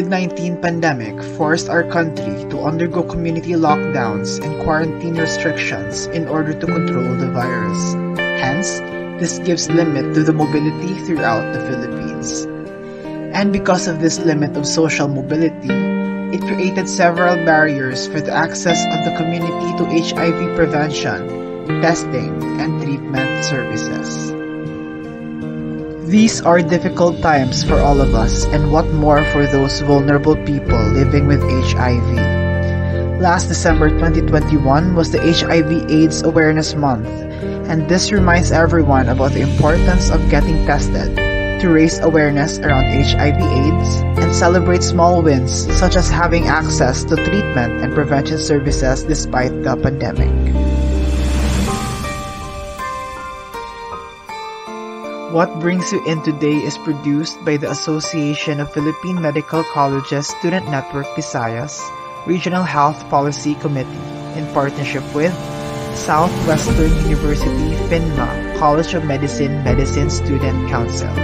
COVID-19 pandemic forced our country to undergo community lockdowns and quarantine restrictions in order to control the virus. Hence, this gives limit to the mobility throughout the Philippines. And because of this limit of social mobility, it created several barriers for the access of the community to HIV prevention, testing, and treatment services. These are difficult times for all of us, and what more for those vulnerable people living with HIV. Last December 2021 was the HIV AIDS Awareness Month, and this reminds everyone about the importance of getting tested to raise awareness around HIV AIDS and celebrate small wins such as having access to treatment and prevention services despite the pandemic. What Brings You In Today is produced by the Association of Philippine Medical Colleges Student Network Visayas Regional Health Policy Committee in partnership with Southwestern University PHINMA College of Medicine Medicine Student Council.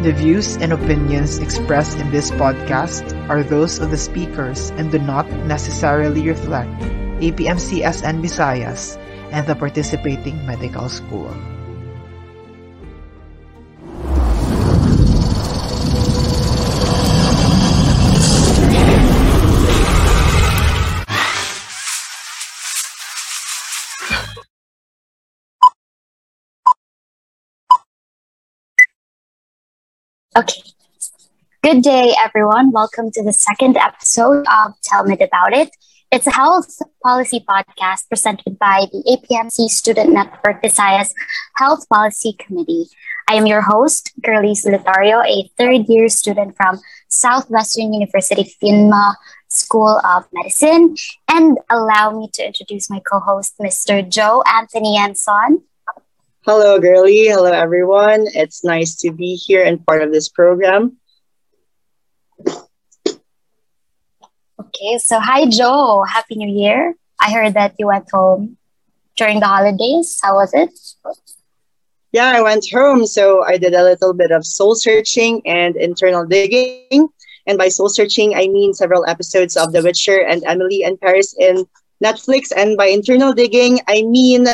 The views and opinions expressed in this podcast are those of the speakers and do not necessarily reflect APMCSN Visayas and the participating medical school. Okay. Good day, everyone. Welcome to the second episode of Tell Me About It. It's a health policy podcast presented by the APMC Student Network Visayas Health Policy Committee. I am your host, Girlie Solitario, a third year student from Southwestern University PHINMA School of Medicine. And allow me to introduce my co host, Mr. Joe Anthony Yanson. Hello, Girlie. Hello, everyone. It's nice to be here and part of this program. Okay, so hi, Joe. Happy New Year. I heard that you went home during the holidays. How was it? Yeah, I went home. So I did a little bit of soul searching and internal digging. And by soul searching, I mean several episodes of The Witcher and Emily in Paris in Netflix. And by internal digging, I mean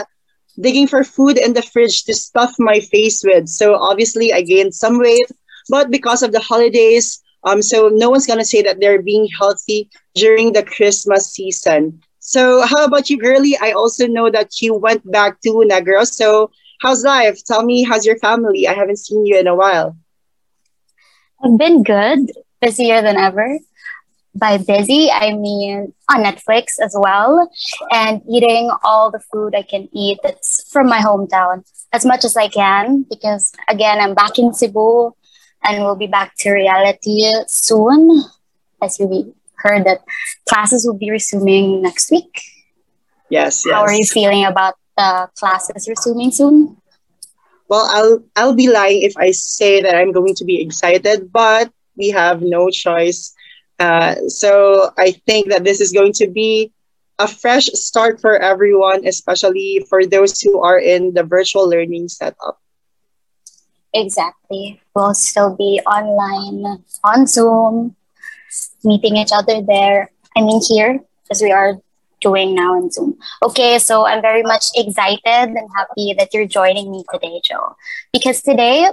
digging for food in the fridge to stuff my face with. So obviously I gained some weight, but because of the holidays, um, so no one's gonna say that they're being healthy during the Christmas season. So how about you, Girlie? I also know that you went back to Negros. So how's life? Tell me, how's your family? I haven't seen you in a while. I've been good, busier than ever by busy, I mean on Netflix as well, and eating all the food I can eat that's from my hometown as much as I can because again I'm back in Cebu and we'll be back to reality soon. As you heard that classes will be resuming next week. Yes, yes. How are you feeling about the classes resuming soon? Well, I'll I'll be lying if I say that I'm going to be excited, but we have no choice uh, so I think that this is going to be a fresh start for everyone, especially for those who are in the virtual learning setup. Exactly. We'll still be online on Zoom, meeting each other there. I mean, here, as we are doing now on Zoom. Okay, so I'm very much excited and happy that you're joining me today, Joe, because today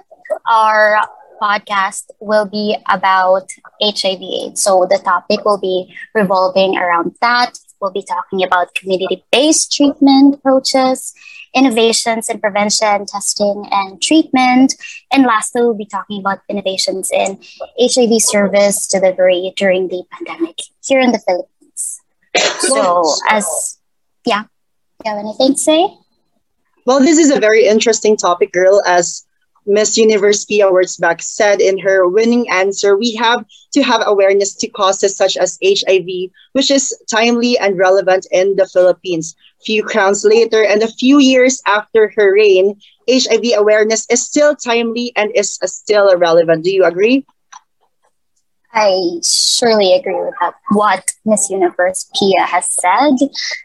our podcast will be about HIV AIDS. So the topic will be revolving around that. We'll be talking about community based treatment approaches, innovations in prevention, testing, and treatment. And lastly, we'll be talking about innovations in HIV service delivery during the pandemic here in the Philippines. So, as yeah, you have anything to say? Well, this is a very interesting topic, girl, as Miss Universe Pia Wurtzbach said in her winning answer, we have to have awareness to causes such as HIV, which is timely and relevant in the Philippines. Few crowns later and a few years after her reign, HIV awareness is still timely and is still relevant. Do you agree? I surely agree with that. What Miss Universe Pia has said.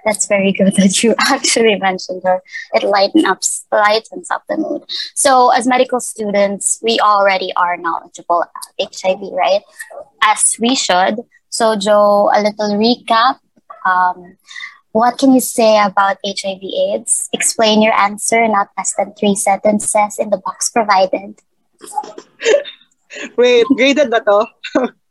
That's very good that you actually mentioned her. It lightens up, lightens up the mood. So, as medical students, we already are knowledgeable about HIV, right? As we should. So, Joe, a little recap. Um, what can you say about HIV/AIDS? Explain your answer, not less than three sentences in the box provided. Wait, graded ba to?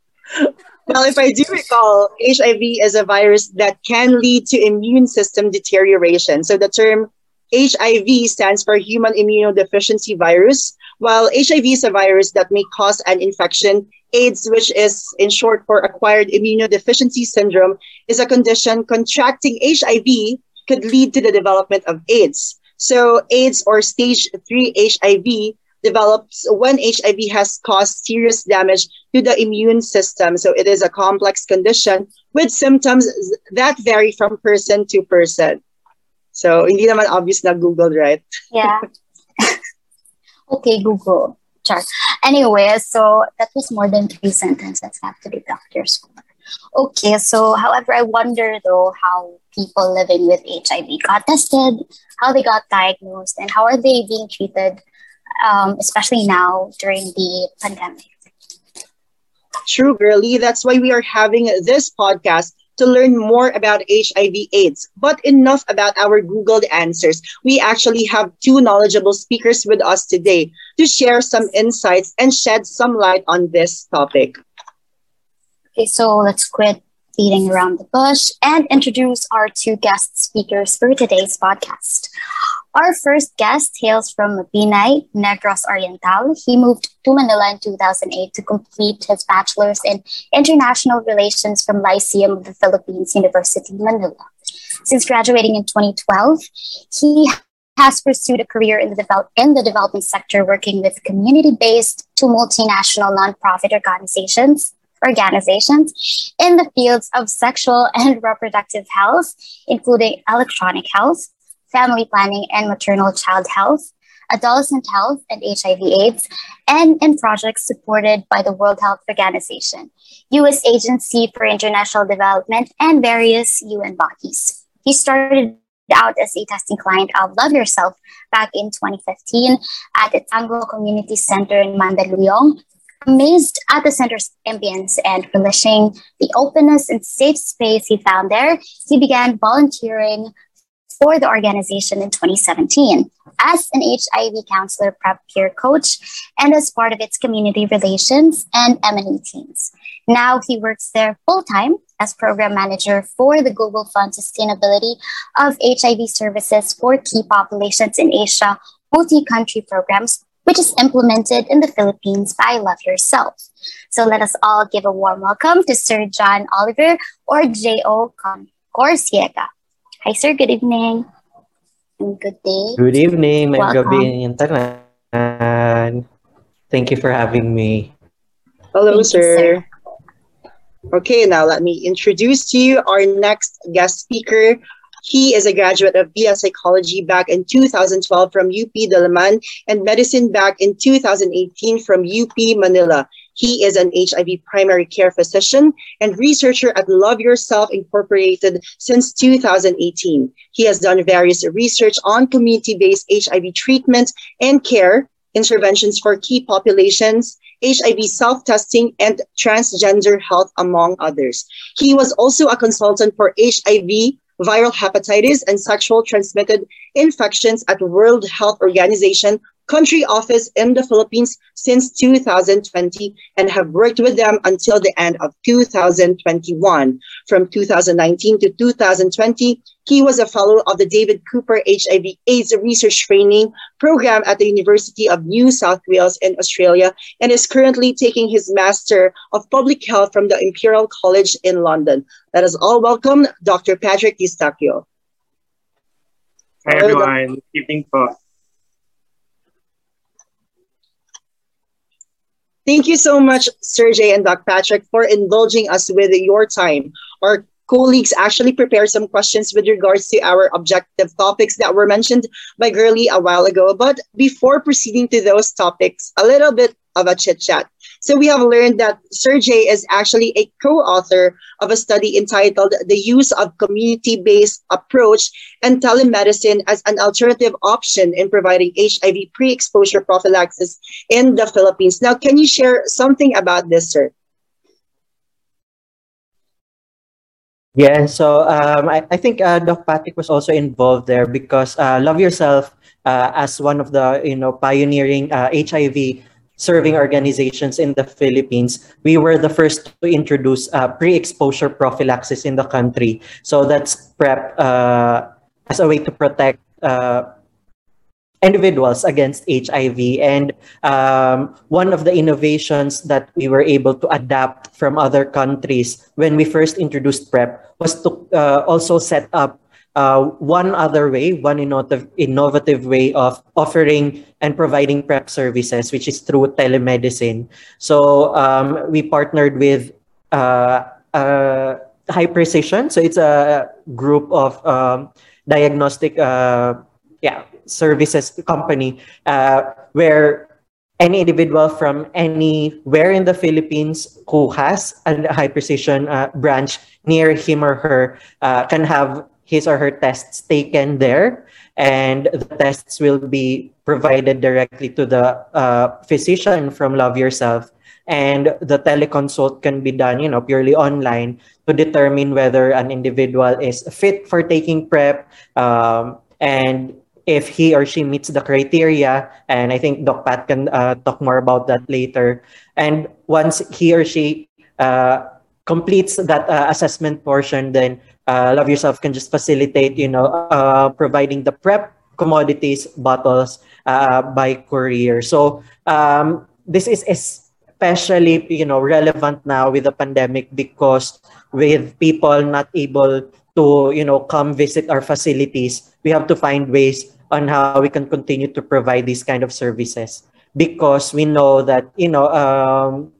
well, if I do recall, HIV is a virus that can lead to immune system deterioration. So the term HIV stands for human immunodeficiency virus, while HIV is a virus that may cause an infection. AIDS, which is in short for acquired immunodeficiency syndrome, is a condition contracting HIV could lead to the development of AIDS. So AIDS or stage 3 HIV develops when HIV has caused serious damage to the immune system. So it is a complex condition with symptoms that vary from person to person. So hindi naman obvious na Google, right? Yeah. okay, Google. Char. Anyway, so that was more than three sentences actually, doctor's Scholar. Okay, so however, I wonder though how people living with HIV got tested, how they got diagnosed, and how are they being treated um, especially now during the pandemic. True, Girlie. That's why we are having this podcast to learn more about HIV AIDS. But enough about our Googled answers. We actually have two knowledgeable speakers with us today to share some insights and shed some light on this topic. Okay, so let's quit beating around the bush and introduce our two guest speakers for today's podcast. Our first guest hails from Mabinay, Negros Oriental. He moved to Manila in 2008 to complete his bachelor's in international relations from Lyceum of the Philippines, University, Manila. Since graduating in 2012, he has pursued a career in the, develop- in the development sector, working with community-based to multinational nonprofit organizations organizations in the fields of sexual and reproductive health, including electronic health, family planning and maternal child health, adolescent health and HIV/AIDS, and in projects supported by the World Health Organization, U.S. Agency for International Development, and various UN bodies. He started out as a testing client of Love Yourself back in 2015 at the Anglo Community Center in Mandaluyong. Amazed at the center's ambience and relishing the openness and safe space he found there, he began volunteering for the organization in 2017 as an HIV counselor PrEP peer coach and as part of its community relations and M&E teams. Now he works there full time as program manager for the Global Fund Sustainability of HIV Services for Key Populations in Asia multi country programs, which is implemented in the Philippines by Love Yourself. So let us all give a warm welcome to Sir John Oliver or J.O. Corciega. Hi, sir. Good evening. And good day. Good evening. May gabi yung tanan. Thank you for having me. Hello, sir. You, sir. Okay, now let me introduce to you our next guest speaker. He is a graduate of BS Psychology back in 2012 from UP Diliman and Medicine back in 2018 from UP Manila. He is an HIV primary care physician and researcher at Love Yourself Incorporated since 2018. He has done various research on community based HIV treatment and care, interventions for key populations, HIV self testing, and transgender health, among others. He was also a consultant for HIV viral hepatitis and sexual transmitted infections at World Health Organization country office in the Philippines since 2020 and have worked with them until the end of 2021. From 2019 to 2020, he was a fellow of the David Cooper HIV AIDS Research Training Program at the University of New South Wales in Australia and is currently taking his Master of Public Health from the Imperial College in London. Let us all welcome Dr. Patrick Eustaquio. Hi everyone, evening po. Thank you so much, Sergey and Doc Patrick, for indulging us with your time. Our colleagues actually prepared some questions with regards to our objective topics that were mentioned by Girlie a while ago. But before proceeding to those topics, a little bit of a chit chat. So we have learned that Sergey is actually a co-author of a study entitled The Use of Community-Based Approach and Telemedicine as an Alternative Option in Providing HIV Pre-Exposure Prophylaxis in the Philippines. Now, can you share something about this, sir? Yeah, so um, I, I think uh, Doc Patrick was also involved there because uh, Love Yourself, uh, as one of the you know pioneering HIV uh, serving organizations in the Philippines, we were the first to introduce uh, pre-exposure prophylaxis in the country. So that's PrEP uh, as a way to protect individuals against HIV. And um, one of the innovations that we were able to adapt from other countries when we first introduced PrEP was to uh, also set up uh, one other way, one innovative, innovative way of offering and providing PrEP services, which is through telemedicine. So um, we partnered with uh, uh, Hi-Precision. So it's a group of um, diagnostic uh, yeah, services company uh, where any individual from anywhere in the Philippines who has a Hi-Precision uh, branch near him or her can have his or her tests taken there and the tests will be provided directly to the uh, physician from love yourself and the teleconsult can be done you know purely online to determine whether an individual is fit for taking PrEP um, and if he or she meets the criteria, and I think Doc Pat can uh, talk more about that later. And once he or she uh, completes that uh, assessment portion, then uh, Love Yourself can just facilitate, you know, uh, providing the PrEP commodities bottles uh, by courier. So um, this is especially, you know, relevant now with the pandemic because with people not able to, you know, come visit our facilities, we have to find ways on how we can continue to provide these kind of services because we know that you know um,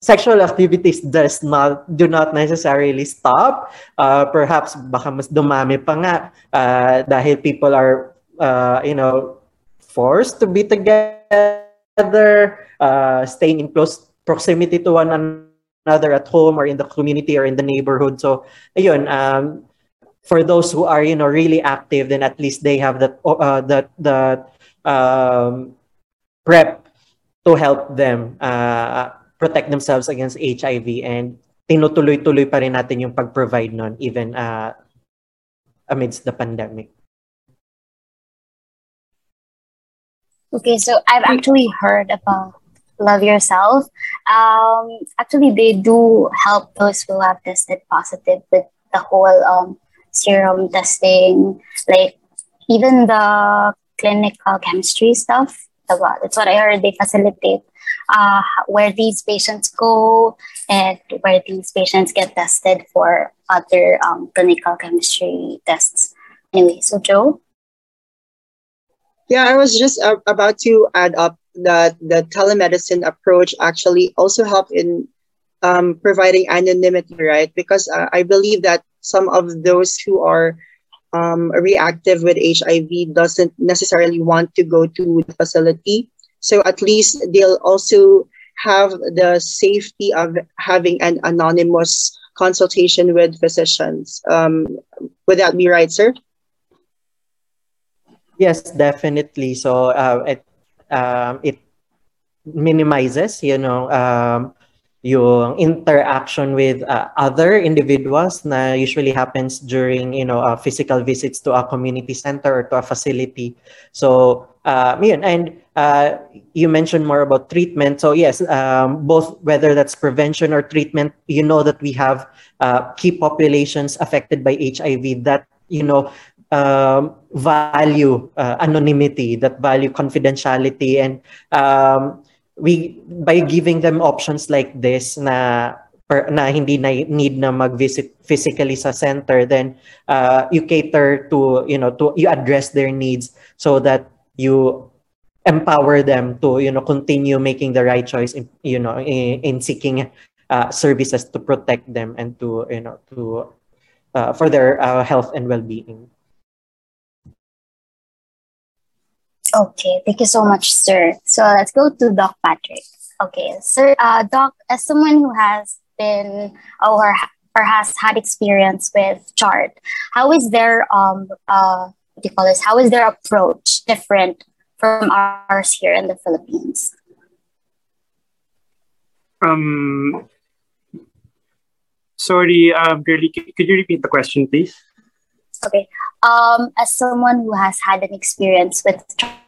sexual activities does not do not necessarily stop. Uh, perhaps baka mas dumami pa nga uh, dahil people are uh, you know forced to be together uh, staying in close proximity to one another at home or in the community or in the neighborhood. So ayun um, for those who are you know really active then at least they have that uh, that that um, prep to help them uh, protect themselves against HIV and tinutuloy-tuloy pa rin natin yung pag-provide nun even uh, amidst the pandemic. Okay, so I've actually heard about Love Yourself. Um, actually, they do help those who have tested positive with the whole um, serum testing, like even the clinical chemistry stuff. That's what I heard. They facilitate uh, where these patients go and where these patients get tested for other um, clinical chemistry tests. Anyway, so Joe? Yeah, I was just uh, about to add up that the telemedicine approach actually also help in um, providing anonymity, right? Because uh, I believe that some of those who are um, reactive with HIV doesn't necessarily want to go to the facility. So at least they'll also have the safety of having an anonymous consultation with physicians. Um, would that be right, sir? Yes, definitely. So uh, it um, it minimizes, you know, um, yung interaction with uh, other individuals na usually happens during you know uh, physical visits to a community center or to a facility so uh, yun. and uh, you mentioned more about treatment so yes um, both whether that's prevention or treatment you know that we have uh, key populations affected by hiv that you know um, value uh, anonymity that value confidentiality and um, we by giving them options like this na per, na hindi na need na mag-visit physically sa center then uh, you cater to you know to you address their needs so that you empower them to you know continue making the right choice in, you know in, in seeking uh, services to protect them and to you know to uh, for their uh, health and well-being Okay, thank you so much, sir. So let's go to Doc Patrick. Okay, sir, uh, Doc, as someone who has been or or has had experience with CHART, how is their um uh what do you call this? How is their approach different from ours here in the Philippines? Um, sorry, um, Girlie, could you repeat the question, please? Okay. Um, as someone who has had an experience with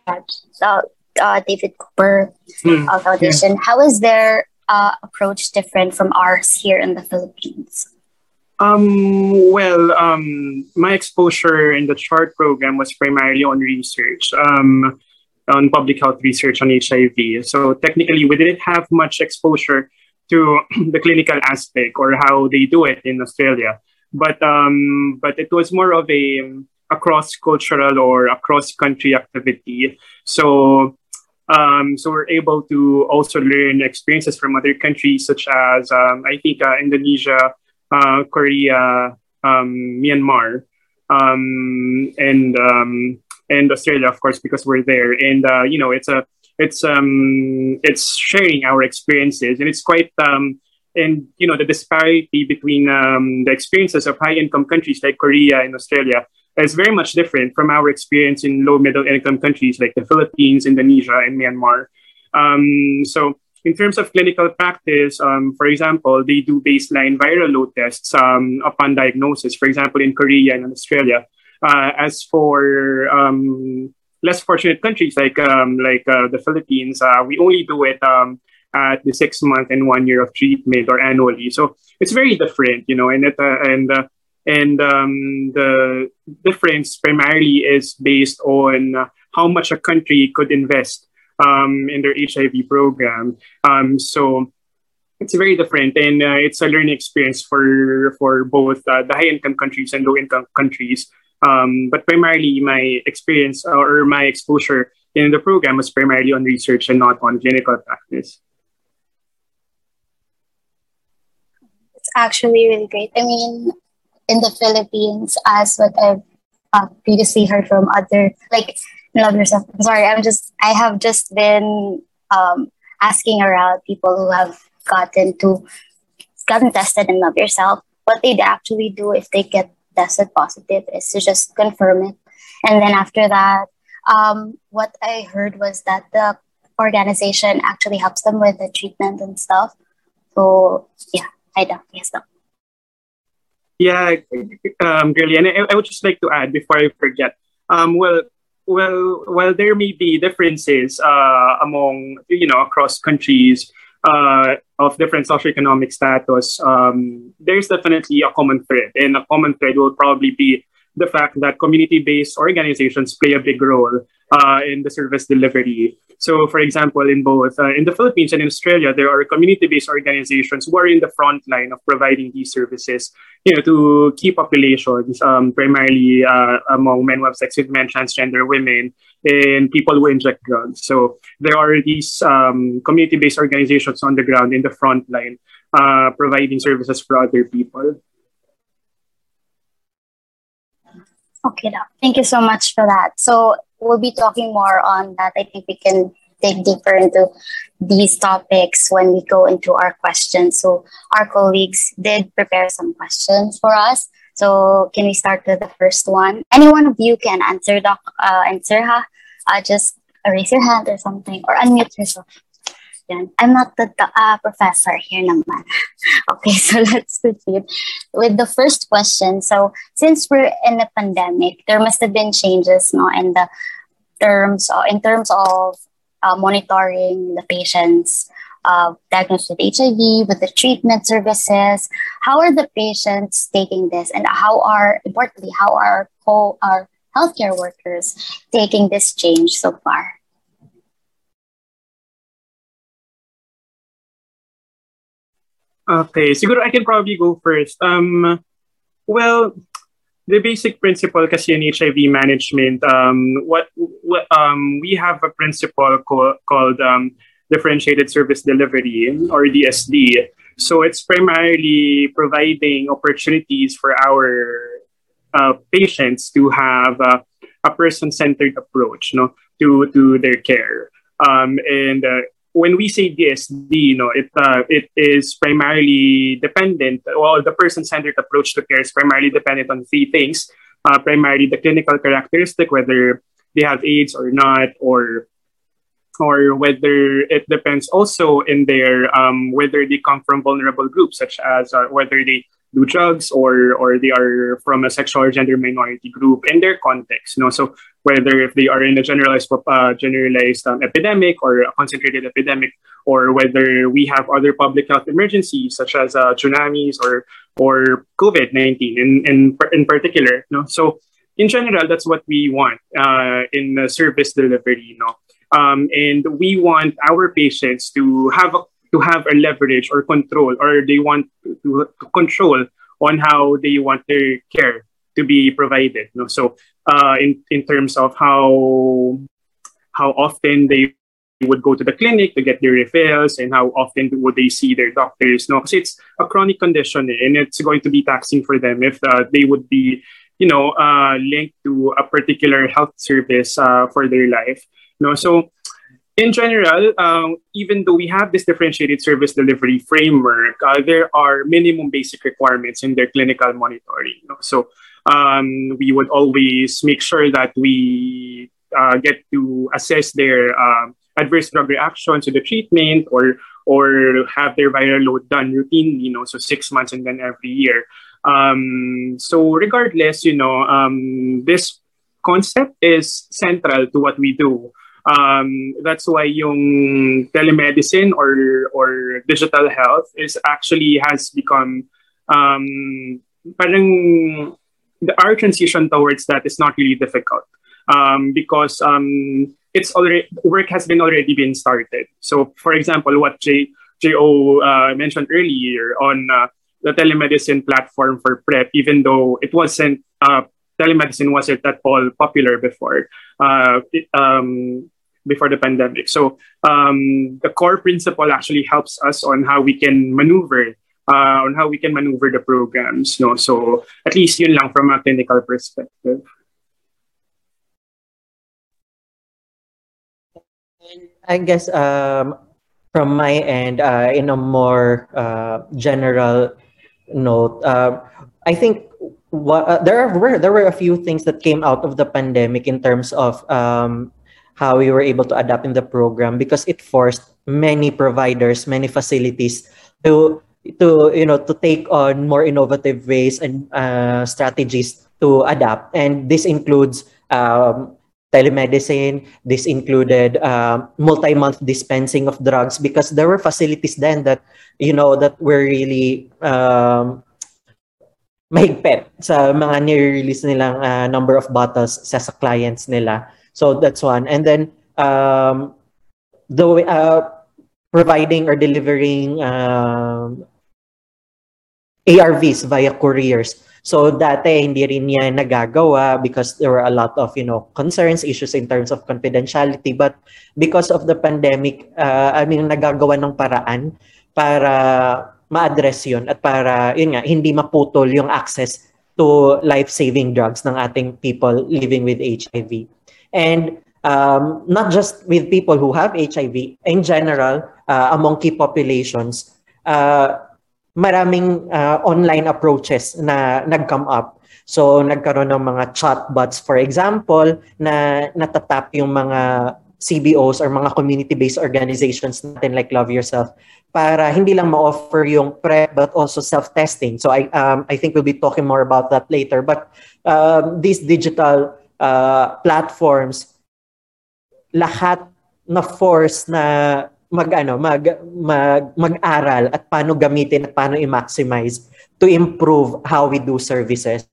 uh, uh, David Cooper Hmm, uh, Foundation, how is their uh, approach different from ours here in the Philippines? Um, well, um, my exposure in the CHART program was primarily on research, um, on public health research on HIV. So technically, we didn't have much exposure to the clinical aspect or how they do it in Australia. But um, but it was more of a a cross cultural or a cross country activity. So um, so we're able to also learn experiences from other countries, such as um, I think uh, Indonesia, uh, Korea, um, Myanmar, um, and um, and Australia, of course, because we're there. And uh, you know, it's a it's um it's sharing our experiences, and it's quite um and you know the disparity between um, the experiences of high income countries like Korea and Australia is very much different from our experience in low middle income countries like the Philippines, Indonesia, and Myanmar. Um, so in terms of clinical practice, um, for example, they do baseline viral load tests um, upon diagnosis, for example, in Korea and Australia. Uh, as for um, less fortunate countries like um, like uh, the Philippines, uh, we only do it um, at the six month and one year of treatment or annually. So it's very different, you know, and it, uh, and uh, and um, the difference primarily is based on uh, how much a country could invest um, in their HIV program. Um, so it's very different, and uh, it's a learning experience for for both uh, the high income countries and low income countries. Um, but primarily, my experience or my exposure in the program was primarily on research and not on clinical practice. Actually really great. I mean, in the Philippines, as what I've uh, previously heard from other, like, love yourself. Sorry, I'm just, I have just been um, asking around people who have gotten to, gotten tested and love yourself. What they'd actually do if they get tested positive is to just confirm it. And then after that, um, what I heard was that the organization actually helps them with the treatment and stuff. So yeah, I don't yes no. Yeah, um, Girlie, and I, I would just like to add before I forget. Um, well, well, while there may be differences uh, among you know across countries uh, of different socioeconomic status, um, there's definitely a common thread, and a common thread will probably be the fact that community-based organizations play a big role uh, in the service delivery. So, for example, in both uh, in the Philippines and in Australia, there are community-based organizations who are in the front line of providing these services, you know, to key populations, um, primarily uh, among men who have sex with men, transgender women, and people who inject drugs. So there are these um, community-based organizations on the ground in the front line, uh, providing services for other people. Okay, now. Thank you so much for that. So we'll be talking more on that. I think we can dig deeper into these topics when we go into our questions. So our colleagues did prepare some questions for us. So can we start with the first one? Any one of you can answer, Doc, uh, answer, ha? Uh, just raise your hand or something or unmute yourself. I'm not the uh, professor here naman. okay, so let's proceed with the first question. So since we're in a pandemic, there must have been changes no, in the terms uh, in terms of uh, monitoring the patients uh, diagnosed with HIV, with the treatment services. How are the patients taking this, and how are importantly how are co our healthcare workers taking this change so far? Okay, siguro I can probably go first. Um, well, the basic principle kasi in HIV management, um, what, what um, we have a principle co- called um, differentiated service delivery or DSD. So it's primarily providing opportunities for our uh, patients to have uh, a person-centered approach, no, to to their care. Um, and uh, when we say DSD, you know, it uh, it is primarily dependent. Well, the person-centered approach to care is primarily dependent on three things. Uh, primarily the clinical characteristic, whether they have AIDS or not, or or whether it depends also in their um, whether they come from vulnerable groups, such as uh, whether they do drugs or or they are from a sexual or gender minority group in their context. You know, so whether if they are in a generalized uh, generalized um, epidemic or a concentrated epidemic, or whether we have other public health emergencies such as uh, tsunamis or or COVID nineteen in, in in particular. You know, so in general, that's what we want uh, in the service delivery. You know, um, and we want our patients to have a to have a leverage or control, or they want to, to control on how they want their care to be provided. You know? So, uh, in in terms of how how often they would go to the clinic to get their refills and how often would they see their doctors no because it's a chronic condition and it's going to be taxing for them if uh, they would be you know uh, linked to a particular health service uh, for their life no so in general, um, even though we have this differentiated service delivery framework, uh, there are minimum basic requirements in their clinical monitoring. You know? So um, we would always make sure that we uh, get to assess their um, adverse drug reactions to the treatment or or have their viral load done routinely, you know, so six months and then every year. Um, so regardless, you know, um, this concept is central to what we do. Um, that's why yung telemedicine or or digital health is actually has become um, parang the, our transition towards that is not really difficult um, because um, it's already work has been already been started. So, for example, what J Jo uh, mentioned earlier on uh, the telemedicine platform for PrEP, even though it wasn't uh, telemedicine wasn't that all popular before. Uh, um, before the pandemic. So um, the core principle actually helps us on how we can maneuver uh, on how we can maneuver the programs. No, so at least yun lang from a clinical perspective. I guess um, from my end, uh, in a more uh, general note, uh, I think what, uh, there were there were a few things that came out of the pandemic in terms of um, how we were able to adapt in the program because it forced many providers, many facilities to to you know to take on more innovative ways and uh, strategies to adapt, and this includes um, telemedicine. This included uh, multi-month dispensing of drugs because there were facilities then that you know that were really um, mahigpit sa mga nire-release nilang uh, number of bottles sa, sa clients nila. So that's one. And then um, the uh, providing or delivering um, ARVs via couriers. So dati hindi rin niya nagagawa because there were a lot of you know concerns, issues in terms of confidentiality. But because of the pandemic, uh, I mean nagagawa ng paraan para ma-address yun at para yun nga hindi maputol yung access to life-saving drugs ng ating people living with HIV. And um, not just with people who have HIV, in general, uh, among key populations, uh, maraming uh, online approaches na nag-come up. So, nagkaroon ng mga chatbots, for example, na natatap yung mga CBOs or mga community-based organizations natin like Love Yourself para hindi lang ma-offer yung PrEP but also self-testing. So I um, I think we'll be talking more about that later. But um, these digital uh, platforms, lahat na force na mag ano mag, mag mag-aral at paano gamitin at paano i-maximize to improve how we do services.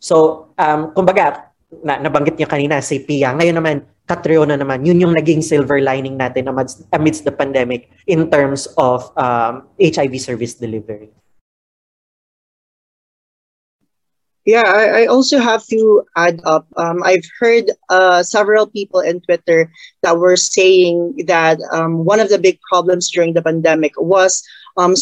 So, um, kumbaga, na, nabanggit niya kanina si Pia. Ngayon naman, Catriona naman, yun yung naging silver lining natin amidst, amidst the pandemic in terms of um, HIV service delivery. Yeah, I, I also have to add up. Um, I've heard uh, several people in Twitter that were saying that um, one of the big problems during the pandemic was um,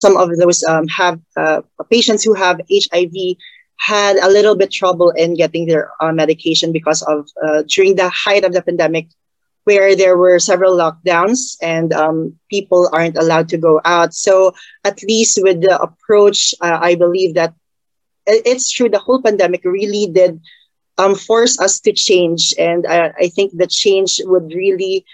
some of those um, have uh, patients who have HIV had a little bit trouble in getting their uh, medication because of uh, during the height of the pandemic where there were several lockdowns and um, people aren't allowed to go out. So at least with the approach uh, i believe that it's true the whole pandemic really did um, force us to change. And I, I think the change would really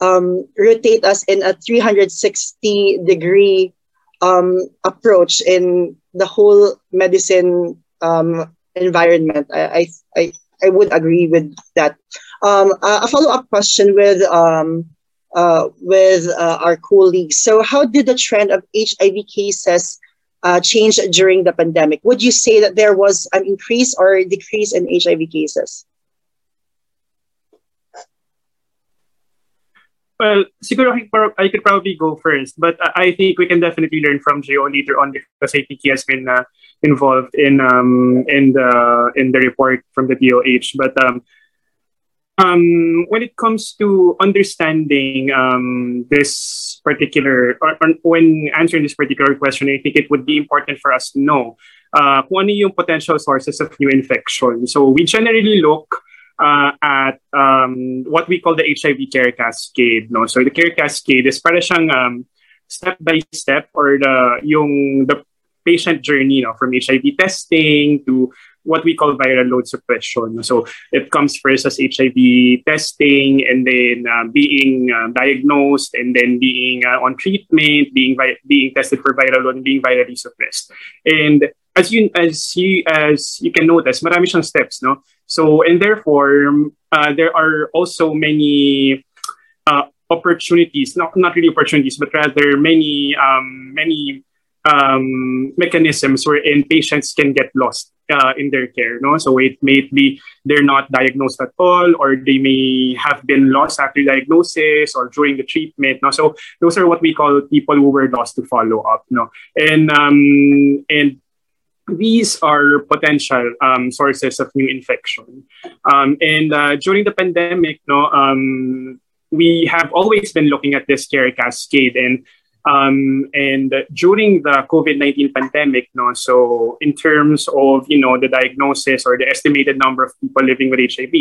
um, rotate us in a 360 degree um, approach in the whole medicine um, environment. I, I, I would agree with that. Um, a follow up question with um, uh, with uh, our colleagues. So, how did the trend of HIV cases uh, change during the pandemic? Would you say that there was an increase or decrease in HIV cases? Well, siguro I could probably go first, but I think we can definitely learn from Gio later on because I think he has been uh, involved in um, in the in the report from the DOH. But um, um, when it comes to understanding um, this particular, or, or, when answering this particular question, I think it would be important for us to know uh, kung ano potential sources of new infection. So we generally look uh, at um, what we call the HIV care cascade. No? So the care cascade is para siyang um, step by step or the yung the patient journey no? from HIV testing to what we call viral load suppression. So it comes first as HIV testing and then uh, being uh, diagnosed and then being uh, on treatment, being vi- being tested for viral load and being virally suppressed. And as you as you as you can notice, marami siyang steps, no? So and therefore uh, there are also many uh, opportunities, not not really opportunities, but rather many um, many um, mechanisms wherein patients can get lost uh, in their care. No, so it may be they're not diagnosed at all, or they may have been lost after diagnosis or during the treatment. No, so those are what we call people who were lost to follow up. No, and um, and these are potential um, sources of new infection. Um, and uh, during the pandemic, no, um, we have always been looking at this care cascade. And um, and during the COVID nineteen pandemic, no, so in terms of you know the diagnosis or the estimated number of people living with HIV,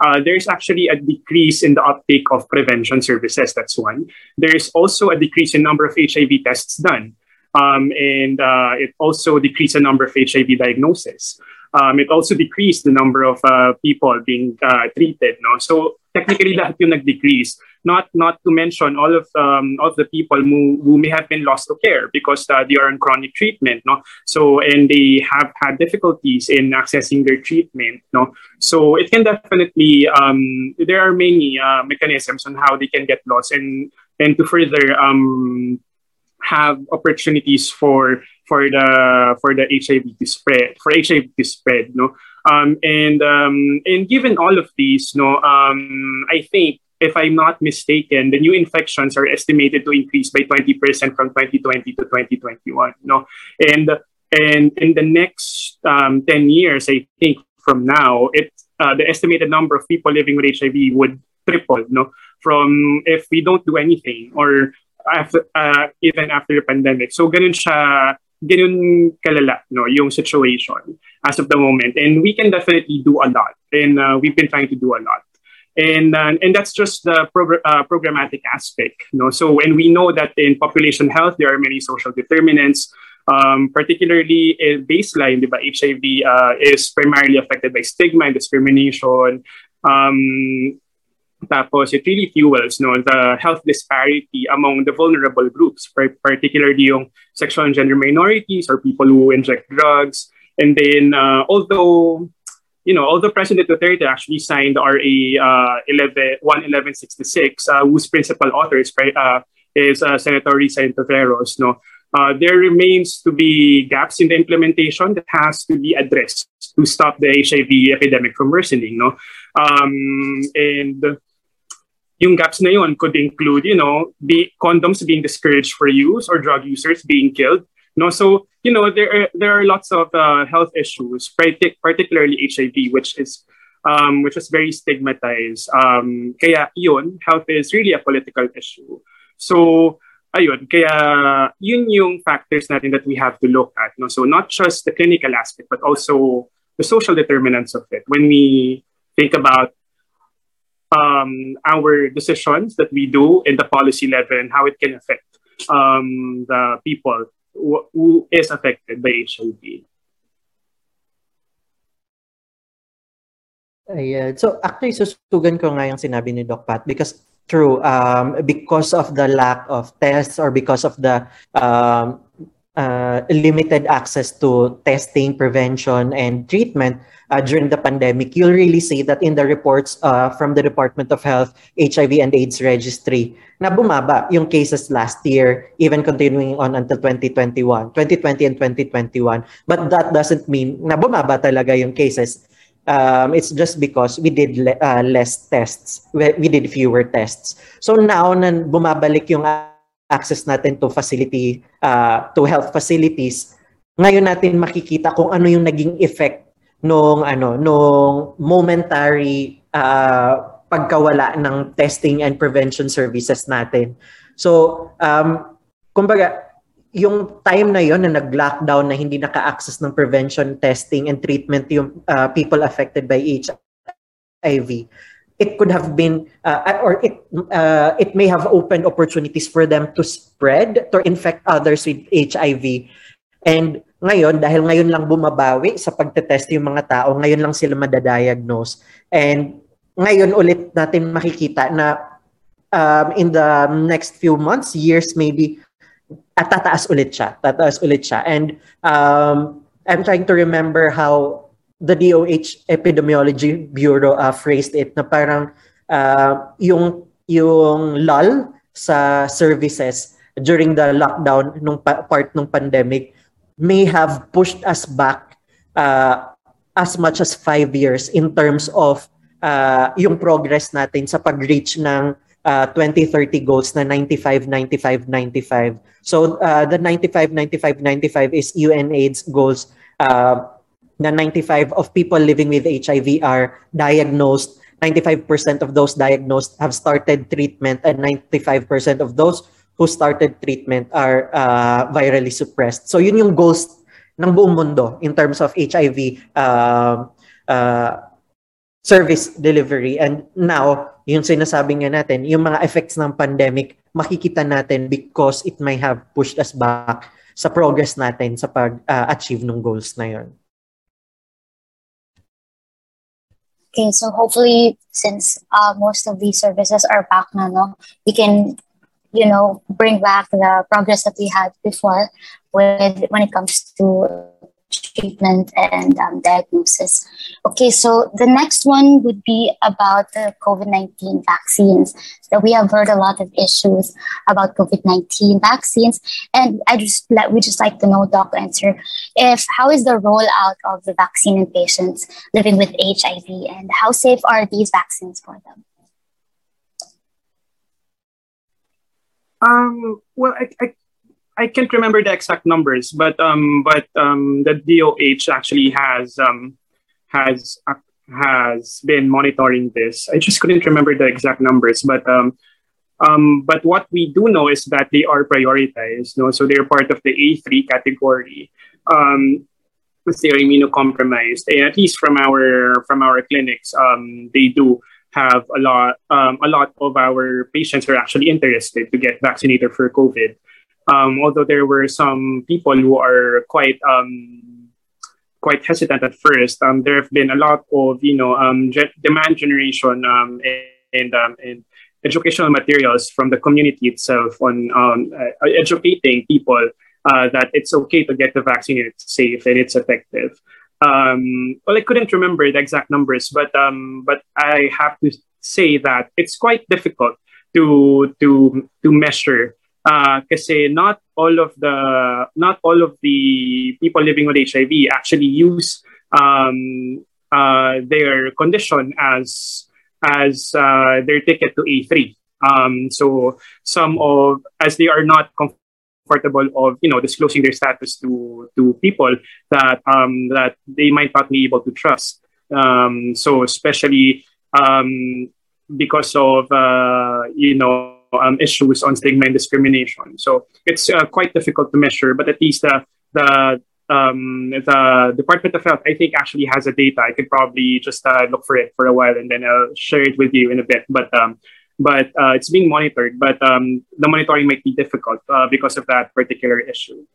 uh, there's actually a decrease in the uptake of prevention services. That's one. There is also a decrease in number of HIV tests done. Um, and uh, it also decreased the number of HIV diagnoses. Um, it also decreased the number of uh, people being uh, treated. No? So technically, that yung nag-decrease. Not not to mention all of um, of the people who, who may have been lost to care because uh, they are on chronic treatment. No, so and they have had difficulties in accessing their treatment. No, so it can definitely um, there are many uh, mechanisms on how they can get lost and and to further um, have opportunities for for the for the HIV to spread for HIV to spread no? Um, and um, and given all of these no um, I think if I'm not mistaken the new infections are estimated to increase by 20% from 2020 to 2021 no? And and in the next um, 10 years I think from now it uh, the estimated number of people living with HIV would triple no? From if we don't do anything or after, uh, even after the pandemic. So ganun siya, ganun kalala, no, yung situation as of the moment. And we can definitely do a lot. And uh, we've been trying to do a lot. And, uh, and that's just the pro- uh, programmatic aspect. So when we know that in population health, there are many social determinants, um, particularly in baseline, diba, HIV uh, is primarily affected by stigma and discrimination. Um, Tapos it really fuels no, the health disparity among the vulnerable groups, particularly yung sexual and gender minorities or people who inject drugs. And then, uh, although you know, although President Duterte actually signed RA uh, 11, 1166, uh, whose principal author is, uh, is uh, Senator Risa Hontiveros, no, uh, there remains to be gaps in the implementation that has to be addressed to stop the HIV epidemic from worsening. No? Um, and yung gaps na yun could include, you know, be condoms being discouraged for use or drug users being killed. No, so you know there are there are lots of uh, health issues, particularly HIV, which is um, which is very stigmatized. Um, kaya yun, health is really a political issue. So ayun, kaya yun yung factors natin that we have to look at. No? So not just the clinical aspect, but also the social determinants of it. When we think about um, our decisions that we do in the policy level and how it can affect um, the people who, who is affected by HIV. Ayan. So actually, susugan ko nga yung sinabi ni Doc Pat because true, um, because of the lack of tests or because of the um, uh, limited access to testing, prevention, and treatment uh, during the pandemic, you'll really see that in the reports uh, from the Department of Health, HIV and AIDS Registry, na bumaba yung cases last year, even continuing on until 2021, 2020 and 2021. But that doesn't mean na bumaba talaga yung cases um, it's just because we did le- uh, less tests. We, we did fewer tests. So now, na bumabalik yung access natin to facility, uh, to health facilities, ngayon natin makikita kung ano yung naging effect nung ano nung momentary uh, pagkawala ng testing and prevention services natin. So, um, kumbaga, yung time na yon na nag-lockdown na hindi naka-access ng prevention testing and treatment yung uh, people affected by HIV it could have been uh, or it uh, it may have opened opportunities for them to spread to infect others with HIV and ngayon dahil ngayon lang bumabawi sa pagte-test yung mga tao ngayon lang sila madadiagnose and ngayon ulit natin makikita na um, in the next few months years maybe at tataas ulit siya. Tataas ulit siya. And um, I'm trying to remember how the DOH Epidemiology Bureau uh, phrased it na parang uh, yung yung lull sa services during the lockdown nung pa- part ng pandemic may have pushed us back uh, as much as five years in terms of uh, yung progress natin sa pag-reach ng uh, 2030 goals na 95, 95, 95. So uh, the 95, 95, 95 is UNAIDS goals uh, na 95 of people living with HIV are diagnosed. 95% of those diagnosed have started treatment and 95% of those who started treatment are uh, virally suppressed. So yun yung goals ng buong mundo in terms of HIV uh, uh, service delivery. And now, yung sinasabi nga natin, yung mga effects ng pandemic, makikita natin because it may have pushed us back sa progress natin sa pag-achieve uh, ng goals na yon. Okay, so hopefully, since uh, most of these services are back na, no, we can, you know, bring back the progress that we had before with when it comes to treatment and um, diagnosis. Okay, so the next one would be about the COVID 19 vaccines. So we have heard a lot of issues about COVID 19 vaccines, and I just let we just like to know, Doc, answer if how is the rollout of the vaccine in patients living with HIV, and how safe are these vaccines for them? Um, well, I, I I can't remember the exact numbers, but um, but um, the DOH actually has um, has uh, has been monitoring this. I just couldn't remember the exact numbers, but um, um, but what we do know is that they are prioritized. No, so they're part of the A3 category. Um, they're immunocompromised, and at least from our from our clinics, um, they do have a lot um, a lot of our patients are actually interested to get vaccinated for COVID. Um, although there were some people who are quite um, quite hesitant at first, um, there have been a lot of you know um, ge- demand generation um, and um, and educational materials from the community itself on uh, educating people uh, that it's okay to get the vaccine, it's safe and it's effective. Well, I couldn't remember the exact numbers, but but I have to say that it's quite difficult to to to measure uh, kasi not all of the not all of the people living with HIV actually use um, uh, their condition as as uh, their ticket to A3. Um, so some of as they are not comfortable of you know disclosing their status to to people that um, that they might not be able to trust. Um, so especially um, because of uh, you know um, issues on stigma and discrimination. So it's uh, quite difficult to measure, but at least the the um, the Department of Health, I think, actually has a data. I could probably just uh, look for it for a while and then I'll share it with you in a bit. But um, but uh, it's being monitored. But um, the monitoring might be difficult uh, because of that particular issue.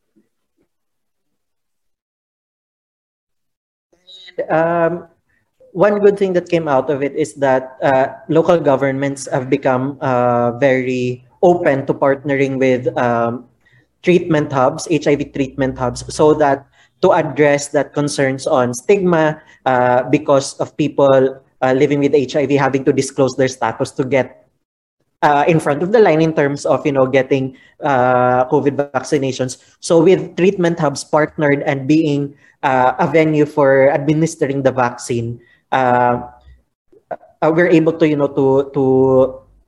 Um, one good thing that came out of it is that uh, local governments have become uh, very open to partnering with um, treatment hubs, HIV treatment hubs, so that to address that concerns on stigma uh, because of people uh, living with HIV having to disclose their status to get uh, in front of the line in terms of you know getting uh, COVID vaccinations. So with treatment hubs partnered and being a venue for administering the vaccine, uh, uh, we're able to you know to to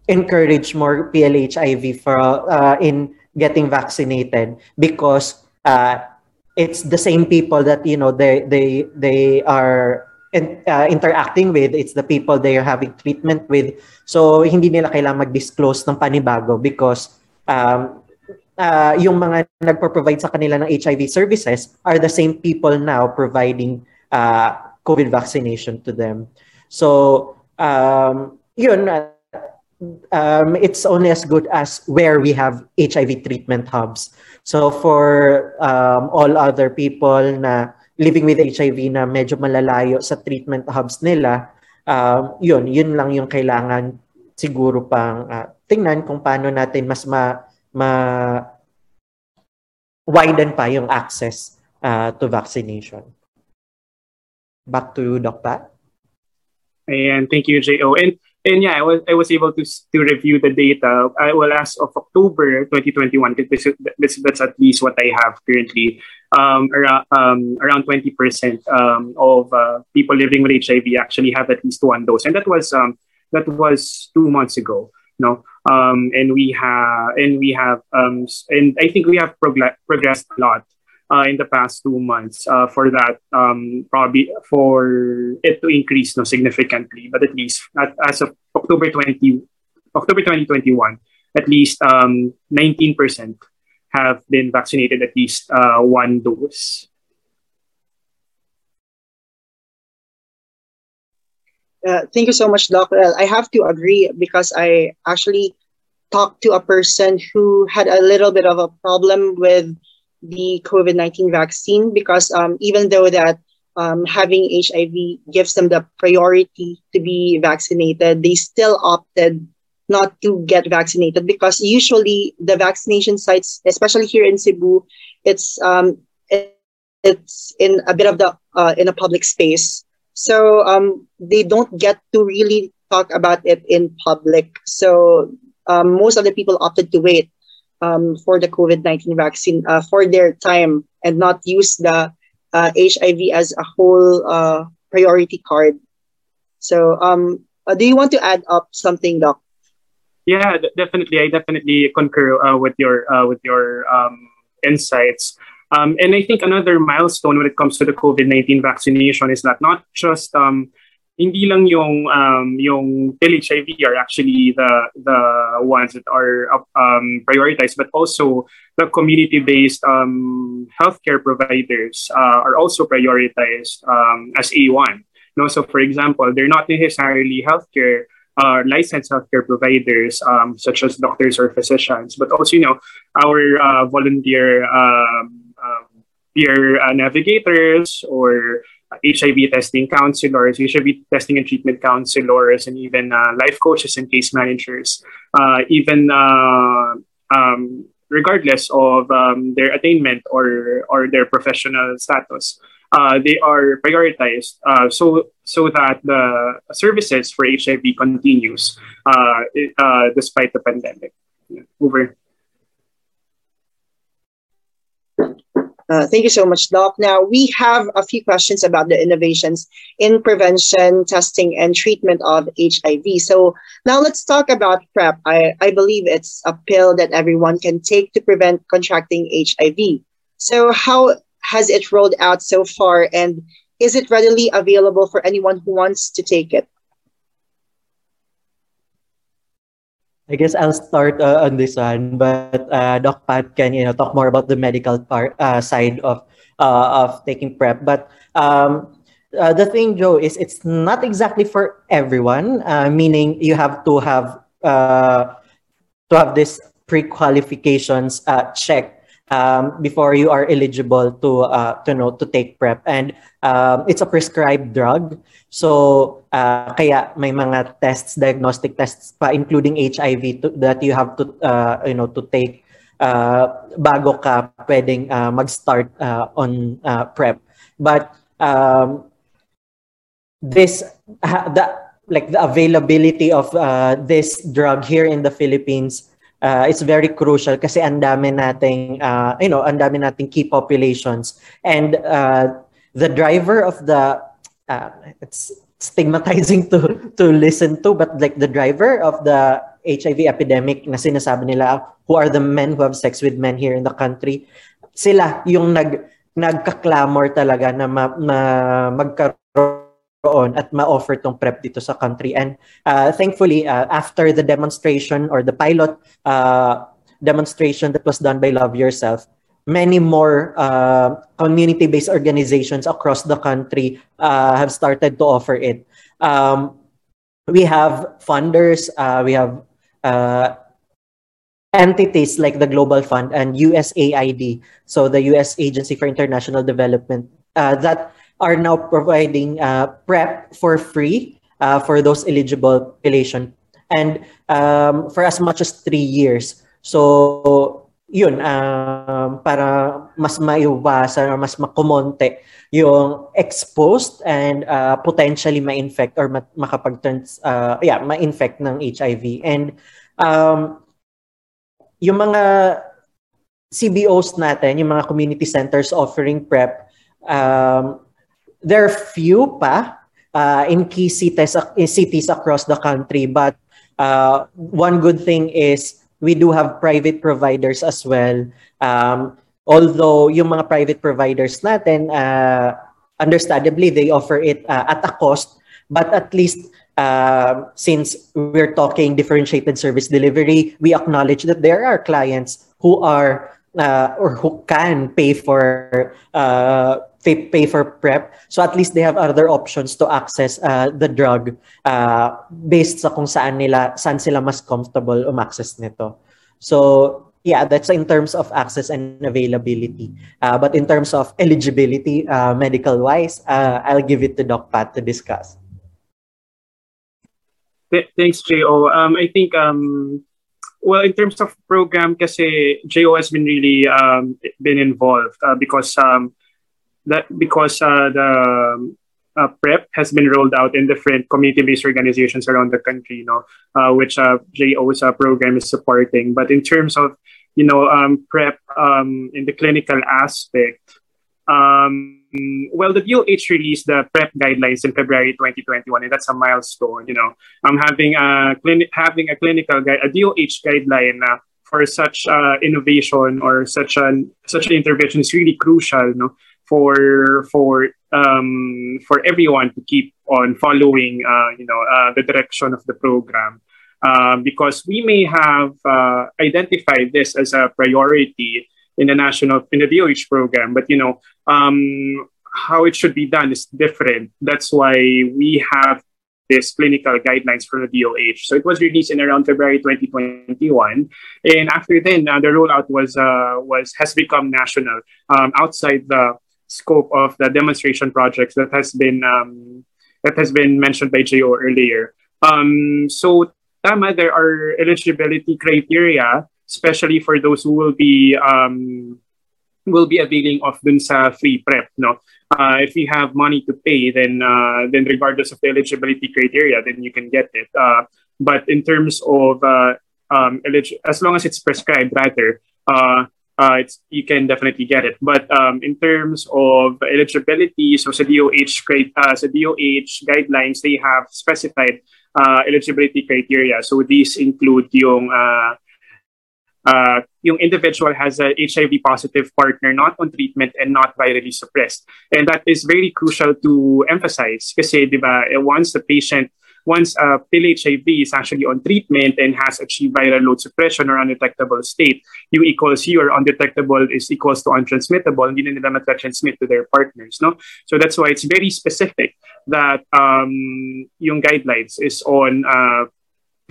encourage more PLHIV for uh, in getting vaccinated because uh, it's the same people that you know they they they are in, uh, interacting with. It's the people they are having treatment with. So hindi nila kailangan mag-disclose ng panibago because um, uh, yung mga nagpo-provide sa kanila ng HIV services are the same people now providing uh, COVID vaccination to them so um, yun uh, um, it's only as good as where we have HIV treatment hubs. So for um, all other people na living with HIV na medyo malalayo sa treatment hubs nila, um, yun, yun lang yung kailangan siguro pang uh, tingnan kung paano natin mas ma, ma widen pa yung access uh, to vaccination. Back to you, Doc Pat. And thank you, Jo. And and yeah, I was I was able to to review the data. I well as of October 2021, because that's at least what I have currently. Um, around um, around 20 percent um, of uh, people living with HIV actually have at least one dose, and that was um, that was two months ago. No, um, and we have and we have um, and I think we have prog- progressed a lot uh, in the past two months uh, for that um, probably for it to increase no significantly but at least at, as of october 20 october 2021 at least um, 19% have been vaccinated at least uh, one dose Uh, thank you so much, Doc. Well, I have to agree because I actually talked to a person who had a little bit of a problem with the COVID 19 vaccine because um, even though that um, having HIV gives them the priority to be vaccinated, they still opted not to get vaccinated because usually the vaccination sites, especially here in Cebu, it's um, it, it's in a bit of the uh, in a public space, so um, they don't get to really talk about it in public. So um, most of the people opted to wait um, for the COVID 19 vaccine uh, for their time and not use the uh, HIV as a whole uh, priority card. So, um, uh, do you want to add up something, Doc? Yeah, d- definitely. I definitely concur uh, with your uh, with your um, insights. Um, and I think another milestone when it comes to the COVID nineteen vaccination is that not just um, hindi lang yung um, yung HIV are actually the the ones that are um, prioritized, but also the community-based um, healthcare providers uh, are also prioritized um, as A1. No, so for example, they're not necessarily healthcare uh, licensed healthcare providers um, such as doctors or physicians, but also you know our uh, volunteer um, um, peer uh, navigators or HIV testing counselors, HIV testing and treatment counselors, and even uh, life coaches and case managers. Uh, even uh, um, regardless of um, their attainment or or their professional status, uh, they are prioritized uh, so so that the services for HIV continues despite the pandemic. Over. Uh, thank you so much, Doc. Now, we have a few questions about the innovations in prevention, testing, and treatment of HIV. So, now let's talk about PrEP. I, I believe it's a pill that everyone can take to prevent contracting HIV. So, how has it rolled out so far, and is it readily available for anyone who wants to take it? I guess I'll start uh, on this one, but uh, Doc Pat can you know talk more about the medical part uh, side of uh, of taking prep. But um, uh, the thing, Joe, is it's not exactly for everyone. Uh, meaning you have to have to have this pre-qualifications uh, check um, before you are eligible to uh, to know to take prep, and um, it's a prescribed drug. So uh, kaya may mga tests, diagnostic tests pa including HIV to, that you have to uh, you know to take uh, bago ka pwedeng uh, mag-start uh, on uh, prep. But um, this the like the availability of uh, this drug here in the Philippines uh, it's very crucial kasi ang dami nating uh, you know ang dami nating key populations. And uh, the driver of the uh, it's stigmatizing to to listen to but like the driver of the HIV epidemic na sinasabi nila who are the men who have sex with men here in the country sila yung nag nagka-clamor talaga na ma, ma, magkaroon at ma-offer tong prep dito sa country and uh, thankfully uh, after the demonstration or the pilot uh, demonstration that was done by Love Yourself many more uh, community-based organizations across the country uh, have started to offer it. Um, we have funders, uh, we have uh, entities like the Global Fund and USAID, so the U.S. Agency for International Development, uh, that are now providing uh, PrEP for free for those eligible population and um, for as much as three years. So yun, um, para mas maiwasan or mas makumonte yung exposed and uh, potentially ma-infect or ma- makapag-turn, uh, yeah, ma-infect ng HIV. And um, yung mga CBOs natin, yung mga community centers offering PrEP, um, there are few pa uh, in key cities, in cities across the country. But uh, one good thing is we do have private providers as well. Um, although yung mga private providers natin, uh, understandably, they offer it uh, at a cost, but at least uh, since we're talking differentiated service delivery, we acknowledge that there are clients who are uh, or who can pay for uh, pay, pay for prep. So at least they have other options to access uh, the drug uh, based sa kung saan nila saan sila mas comfortable um-access nito. So yeah, that's in terms of access and availability. Uh, but in terms of eligibility, uh, medical wise, uh, I'll give it to Doc Pat to discuss. Th- thanks, Jo. Um, I think um, well, in terms of program, kasi Jo has been really um, been involved uh, because um, that because uh, the uh, PrEP has been rolled out in different community-based organizations around the country, you know, uh, which uh, JO's uh, program is supporting. But in terms of, you know, um, PrEP um, in the clinical aspect, um, well, the DOH released the PrEP guidelines in February 2021, and that's a milestone. You know, I'm having a clinic, having a clinical guide, a DOH guideline uh, for such uh, innovation or such an such an intervention is really crucial. You know, for for um, for everyone to keep on following uh, you know uh, the direction of the program. Uh, because we may have uh, identified this as a priority in the national in the DOH program but you know um, how it should be done is different. That's why we have this clinical guidelines for the DOH. So it was released in around February 2021, and after then, uh, the rollout was uh, was has become national um, outside the scope of the demonstration projects that has been um, that has been mentioned by Jo earlier. Um, so tama, there are eligibility criteria, especially for those who will be um, will be availing of dun sa free prep. No, uh, if you have money to pay, then uh, then regardless of the eligibility criteria, then you can get it. Uh, but in terms of uh, um, as long as it's prescribed, rather, uh, uh, it's, you can definitely get it. But um, in terms of eligibility, so sa DOH, uh, sa DOH guidelines, they have specified uh, eligibility criteria. So these include yung uh, uh, yung individual has a HIV positive partner not on treatment and not virally suppressed. And that is very crucial to emphasize di ba, once the patient once a pill HIV is actually on treatment and has achieved viral load suppression or undetectable state, U equals U or undetectable is equals to untransmittable, hindi na nila transmit to their partners. No? So that's why it's very specific that um, yung guidelines is on uh,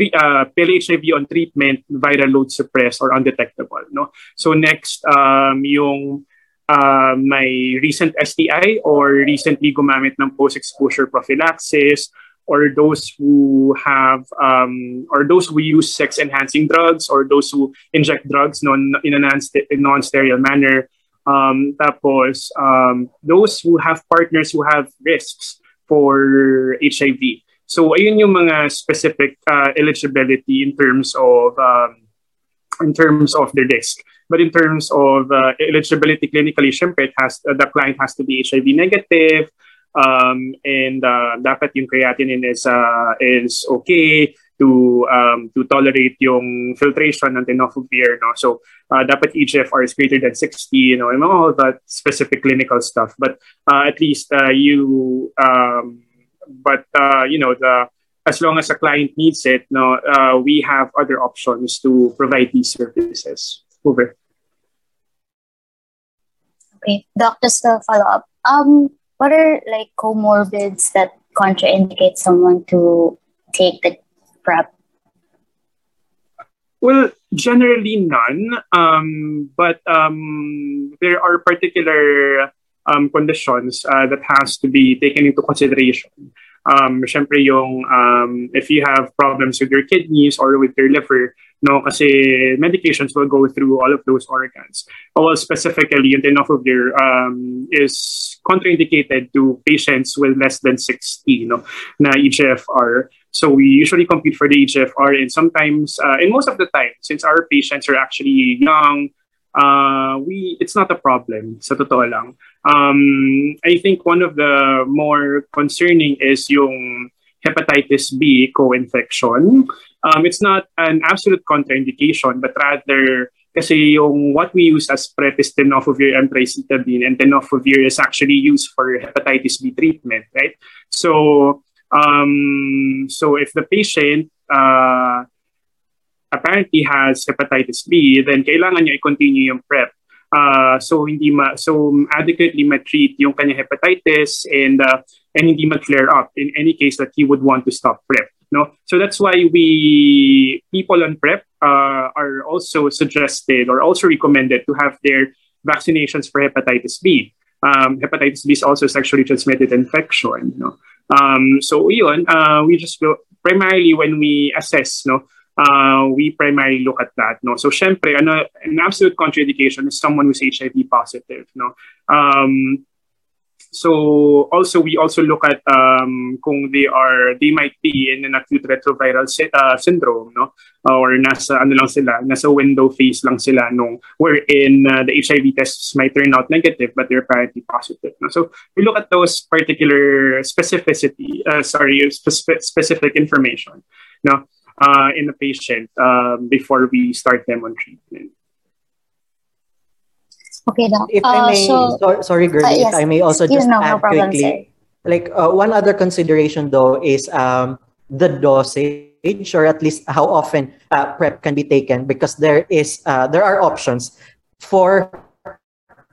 uh, pill HIV on treatment, viral load suppressed or undetectable. No? So next, um, yung uh, may recent STI or recently gumamit ng post-exposure prophylaxis or those who have um, or those who use sex enhancing drugs or those who inject drugs non, in a non-sterile manner. Um, tapos um, those who have partners who have risks for HIV so ayun yung mga specific uh, eligibility in terms of um, in terms of the risk. But in terms of uh, eligibility clinically, syempre, it has, uh, the client has to be HIV negative, um, and uh, dapat yung creatinine is, uh, is okay to um, to tolerate yung filtration ng tenofovir. No? So, uh, dapat EGFR is greater than 60, you know, and all that specific clinical stuff. But uh, at least uh, you, um, but, uh, you know, the as long as a client needs it, no, uh, we have other options to provide these services. Over. Okay, Doc, just to follow up. Um, what are like comorbids that contraindicate someone to take the PrEP? Well, generally none. Um, but um, there are particular um, conditions uh, that has to be taken into consideration. Um, syempre yung um, if you have problems with your kidneys or with your liver, no kasi medications will go through all of those organs. Well specifically tenofovir um, is contraindicated to patients with less than 60 no na EGFR so we usually compete for the EGFR and sometimes uh, and most of the time since our patients are actually young uh, we it's not a problem sa totoo lang. Um, I think one of the more concerning is yung hepatitis B co-infection um, it's not an absolute contraindication, but rather kasi yung what we use as PrEP is tenofovir and emtricitabine, and tenofovir is actually used for hepatitis B treatment, right? So, um, so if the patient uh, apparently has hepatitis B, then kailangan niya i-continue yung PrEP. Uh, so hindi ma so adequately ma-treat yung kanya hepatitis and uh, and hindi mag-flare up in any case that he would want to stop PrEP. No, so that's why we people on PrEP uh, are also suggested or also recommended to have their vaccinations for hepatitis B. Um, hepatitis B is also sexually transmitted infection. No, um, so yun, uh, we just go primarily when we assess, no, uh, we primarily look at that. No, so syempre, ano, an absolute contraindication is someone who's HIV positive. No, um, so also we also look at um, kung they are they might be in an acute retroviral sy- uh, syndrome no? Or nasa ano lang sila nasa window phase lang sila nung wherein uh, the HIV tests might turn out negative but they're apparently positive no? so we look at those particular specificity uh, sorry specific, specific information no? Uh, in the patient um, before we start them on treatment Okay. If uh, I may, so, so, sorry, girl, uh, yes, if I may also just no, add no problem, quickly. sir. Like uh, one other consideration though is um, the dosage, or at least how often uh, prep can be taken, because there is uh, there are options for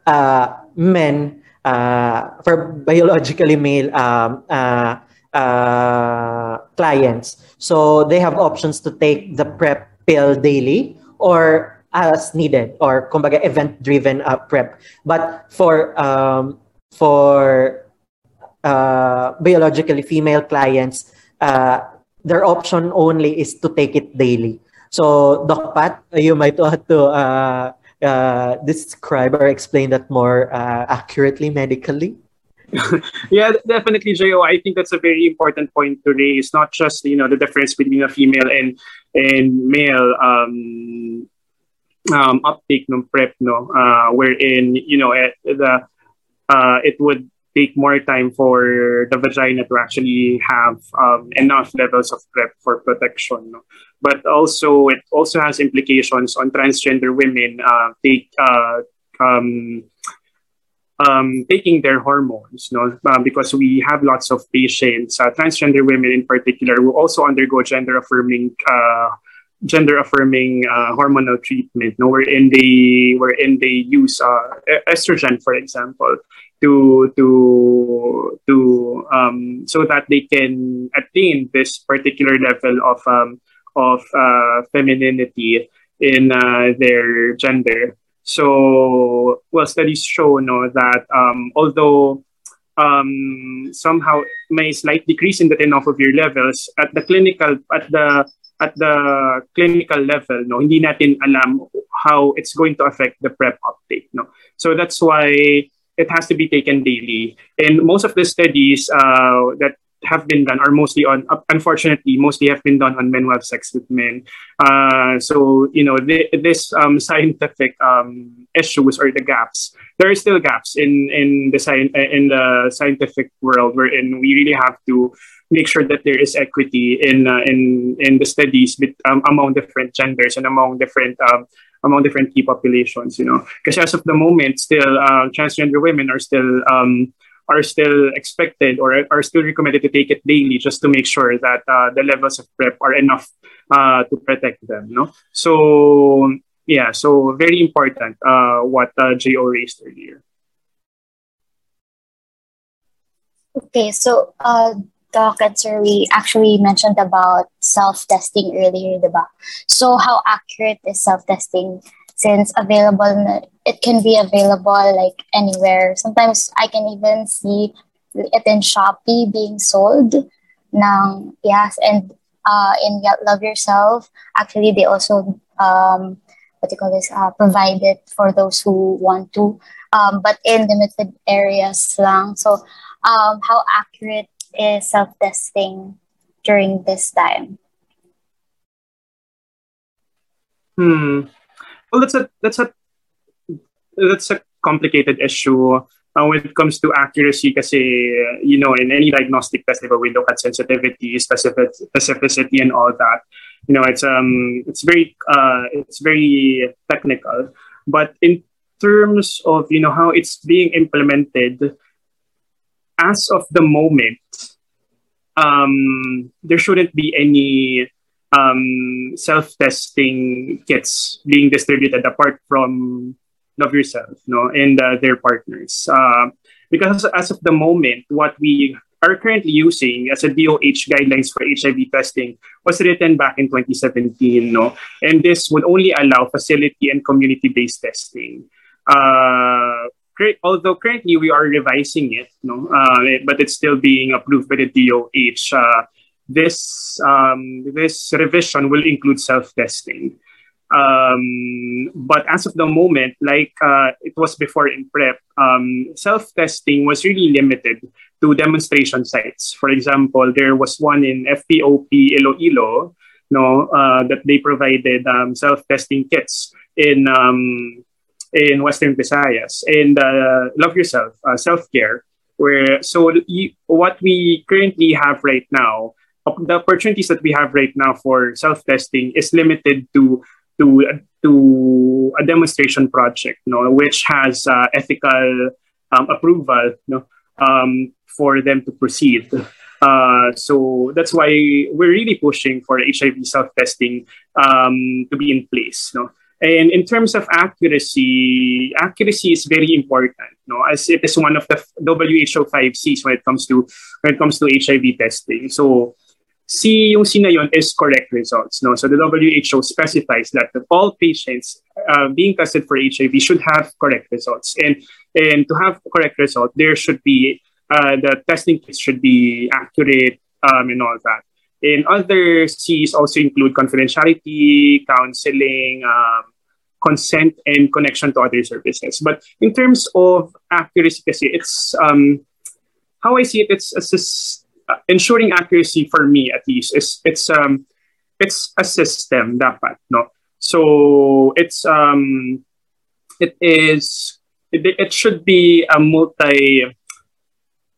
uh, men uh, for biologically male um, uh, uh, clients. So they have options to take the prep pill daily or as needed or kumbaga event driven uh, prep but for um, for uh, biologically female clients uh, their option only is to take it daily so doc pat you might want to uh, uh, describe or explain that more uh, accurately medically yeah, definitely, Jo. I think that's a very important point to raise. Not just you know the difference between a female and and male um, um, uptake ng prep no uh, wherein you know it, eh, the uh, it would take more time for the vagina to actually have um, enough levels of prep for protection no? but also it also has implications on transgender women uh, take uh, um, um, taking their hormones, no, uh, because we have lots of patients, uh, transgender women in particular, who also undergo gender affirming uh, gender affirming uh, hormonal treatment, no, wherein they wherein they use uh, estrogen, for example, to to to um, so that they can attain this particular level of um, of uh, femininity in uh, their gender. So, well, studies show no, that um, although um, somehow may slight decrease in the tenofovir levels at the clinical at the at the clinical level, no, hindi natin alam how it's going to affect the PrEP uptake. No, so that's why it has to be taken daily. And most of the studies uh, that have been done are mostly on unfortunately mostly have been done on men who have sex with men uh, so you know this um, scientific um, issues or the gaps there are still gaps in in the sci- in the scientific world wherein we really have to make sure that there is equity in uh, in in the studies with, um, among different genders and among different um, among different key populations you know because as of the moment still uh, transgender women are still um, are still expected or are still recommended to take it daily just to make sure that uh, the levels of PrEP are enough uh, to protect them. No, so yeah, so very important uh, what uh, Jo raised earlier. Okay, so Doc and Sir, we actually mentioned about self-testing earlier, diba? So how accurate is self-testing? Since available it can be available like anywhere. Sometimes i can even see it in shopee being sold now yes and uh, in love yourself actually they also um, what do you call this uh, provide it for those who want to um, but in limited areas lang. So um, how accurate is self-testing during this time hmm well, that's a that's a that's a complicated issue uh, when it comes to accuracy. Because you know, in any diagnostic test, we look at sensitivity, specific, specificity, and all that. You know, it's um, it's very uh, it's very technical. But in terms of you know how it's being implemented, as of the moment, um, there shouldn't be any um, self-testing kits being distributed apart from Love Yourself no, and uh, their partners. Uh, because as of the moment, what we are currently using as a DOH guidelines for HIV testing was written back in 2017. No? And this would only allow facility and community-based testing. Uh, although currently we are revising it, no, uh, but it's still being approved by the DOH. Uh, this um, this revision will include self-testing. Um, but as of the moment, like uh, it was before in prep, um, self-testing was really limited to demonstration sites. For example, there was one in FPOP Iloilo, no, uh, that they provided um, self-testing kits in um, in Western Visayas. And uh, Love Yourself, uh, self-care, where so what we currently have right now the opportunities that we have right now for self-testing is limited to to to a demonstration project, you know, which has uh, ethical um, approval, you know, um, for them to proceed. Uh, so that's why we're really pushing for HIV self-testing um, to be in place. You know? And in terms of accuracy, accuracy is very important, know, as it is one of the WHO five Cs when it comes to when it comes to HIV testing. So C, yung C na yun is correct results. No? So the WHO specifies that all patients uh, being tested for HIV should have correct results. And, and to have correct result, there should be, uh, the testing kits should be accurate um, and all that. And other C's also include confidentiality, counseling, um, consent, and connection to other services. But in terms of accuracy, it's um, how I see it, it's a ensuring accuracy for me at least is it's um it's a system dapat no? So it's um it is it, it should be a multi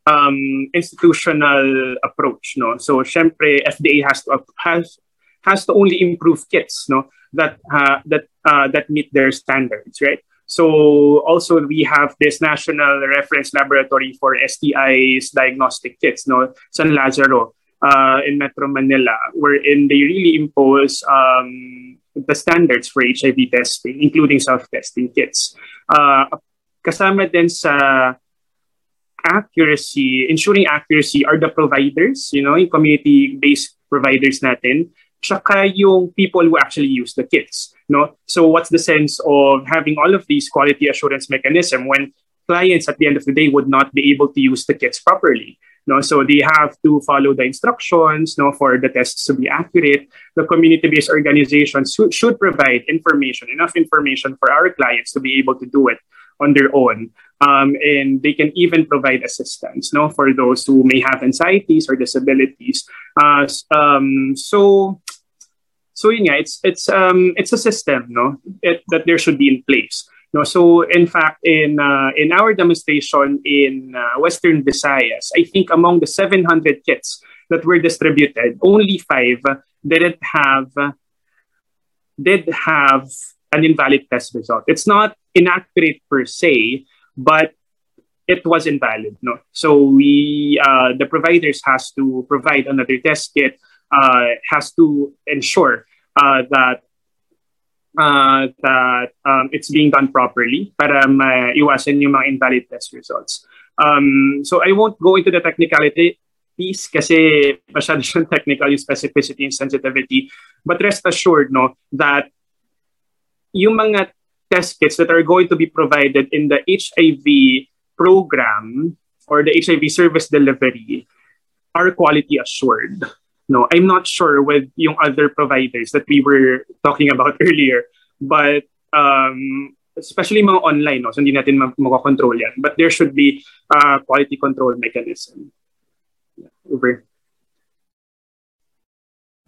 um institutional approach no? So syempre FDA has to has has to only improve kits no that uh, that uh, that meet their standards right? So also we have this national reference laboratory for STIs diagnostic kits, no, San Lazaro uh, in Metro Manila, wherein they really impose um, the standards for HIV testing, including self-testing kits. Uh, kasama din sa accuracy, ensuring accuracy are the providers, you know, community-based providers natin, tsaka yung people who actually use the kits. No? So what's the sense of having all of these quality assurance mechanism when clients at the end of the day would not be able to use the kits properly? No, so they have to follow the instructions no, for the tests to be accurate. The community-based organizations should, should provide information, enough information for our clients to be able to do it on their own. Um, and they can even provide assistance no, for those who may have anxieties or disabilities. Uh, um, so, so yeah, it's it's um, it's a system no, it, that there should be in place. No, so in fact, in uh, in our demonstration in uh, Western Visayas, I think among the 700 kits that were distributed, only five didn't have did have an invalid test result. It's not inaccurate per se, but it was invalid. No, so we uh, the providers has to provide another test kit, uh, has to ensure uh, that uh, that um, it's being done properly para maiwasan yung mga invalid test results. Um, so I won't go into the technicality piece kasi masyado siyang technical yung specificity and sensitivity. But rest assured no, that yung mga test kits that are going to be provided in the HIV program or the HIV service delivery are quality assured. No, I'm not sure with yung other providers that we were talking about earlier, but um, especially mga online, no, so hindi natin makakontrol yan. But there should be a quality control mechanism. Yeah, over.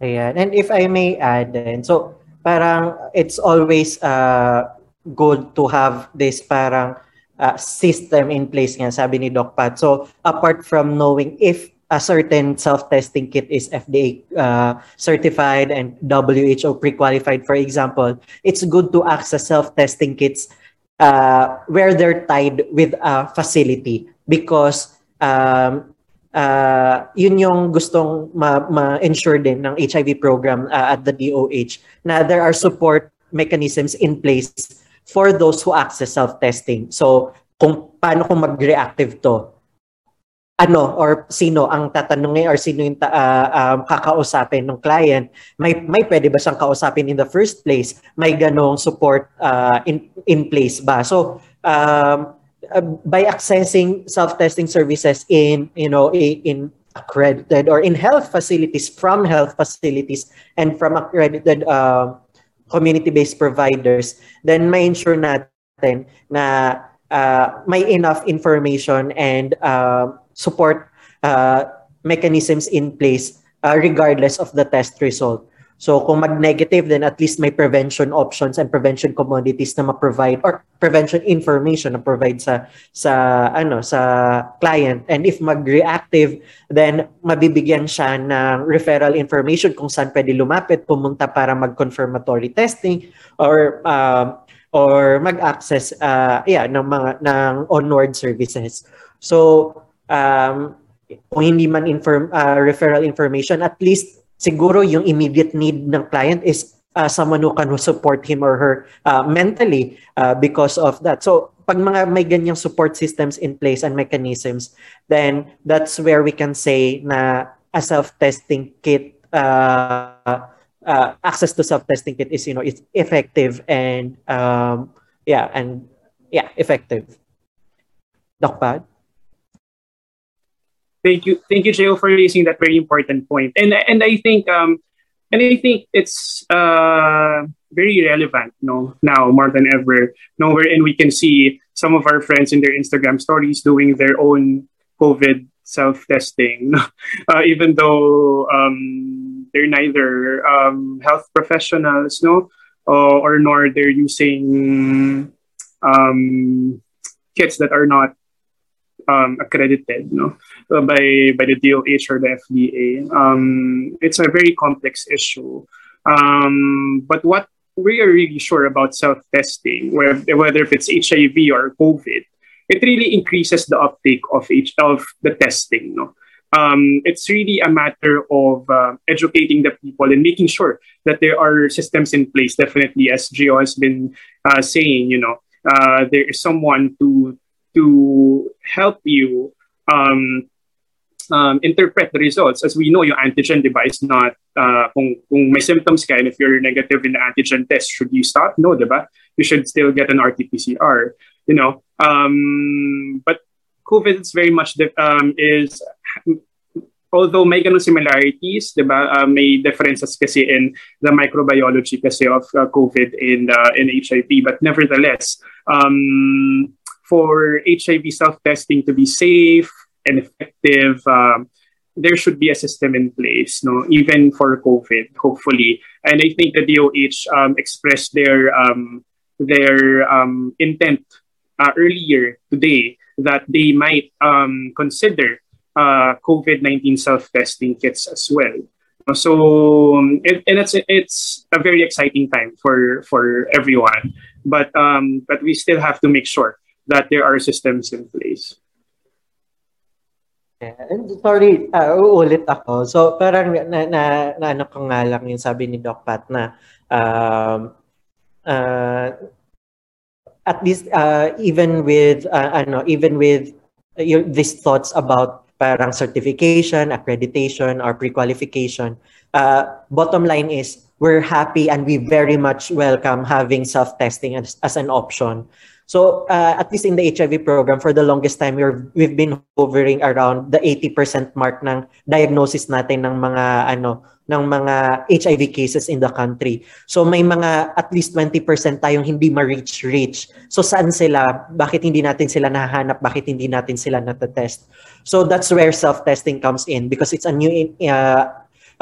Ayan. And if I may add, then, so parang it's always uh, good to have this parang uh, system in place nga, sabi ni Doc Pat. So apart from knowing if a certain self-testing kit is FDA uh, certified and WHO pre-qualified, for example, it's good to access self-testing kits uh, where they're tied with a facility because um, uh, yun yung gustong ma- ma-ensure din ng HIV program uh, at the DOH na there are support mechanisms in place for those who access self-testing. So, kung paano kung mag-reactive to, ano or sino ang tatanungin or sino yung uh, um, kakausapin ng client may may pwede ba siyang kausapin in the first place? May ganong support uh, in in place ba? So um, by accessing self-testing services in you know in accredited or in health facilities from health facilities and from accredited uh, community-based providers then may ensure natin na uh, may enough information and uh, support uh, mechanisms in place uh, regardless of the test result. So kung mag-negative, then at least may prevention options and prevention commodities na ma-provide or prevention information na provide sa sa ano sa client. And if mag-reactive, then mabibigyan siya ng referral information kung saan pwede lumapit, pumunta para mag-confirmatory testing or uh, or mag-access uh, yeah ng mga ng onward services. So um, kung hindi man inform, uh, referral information, at least siguro yung immediate need ng client is uh, someone who can support him or her uh, mentally uh, because of that. So pag mga may ganyang support systems in place and mechanisms, then that's where we can say na a self-testing kit uh, uh, access to self-testing kit is you know it's effective and um, yeah and yeah effective. Doc Pad? Thank you, thank you, Joe, for raising that very important point. And and I think um, and I think it's uh very relevant, no, now more than ever. No, and we can see some of our friends in their Instagram stories doing their own COVID self-testing, uh, even though um, they're neither um, health professionals, no, uh, or nor they're using um, kits that are not um, accredited no, uh, by, by the DOH or the FDA. Um, it's a very complex issue. Um, but what we are really sure about self-testing, whether if it's HIV or COVID, it really increases the uptake of each of the testing. No? Um, it's really a matter of uh, educating the people and making sure that there are systems in place. Definitely, as Gio has been uh, saying, you know, uh, there is someone to to help you um, um, interpret the results. As we know, your antigen device not, uh, kung, kung may symptoms ka and if you're negative in the antigen test, should you stop? No, diba? You should still get an RT-PCR, you know. Um, but COVID is very much, um, is, although may ganun similarities, diba? Uh, may differences kasi in the microbiology kasi of uh, COVID in, uh, in HIV. But nevertheless, um, for HIV self-testing to be safe, and effective, um, there should be a system in place, no, even for COVID, hopefully. And I think the DOH um, expressed their um, their um, intent uh, earlier today that they might um, consider uh, COVID nineteen self testing kits as well. So it, and it's it's a very exciting time for for everyone, but um, but we still have to make sure that there are systems in place. And sorry, uh, uulit ako. So parang na, na, na ano ko nga lang yung sabi ni Doc Pat na um, uh, at least uh, even with uh, ano even with uh, these thoughts about parang certification, accreditation or pre-qualification, uh, bottom line is we're happy and we very much welcome having self-testing as, as an option. So uh, at least in the HIV program, for the longest time, we're, we've been hovering around the 80% mark ng diagnosis natin ng mga ano ng mga HIV cases in the country. So may mga at least 20% tayong hindi ma-reach reach. So saan sila? Bakit hindi natin sila nahanap? Bakit hindi natin sila natetest? So that's where self-testing comes in because it's a new uh,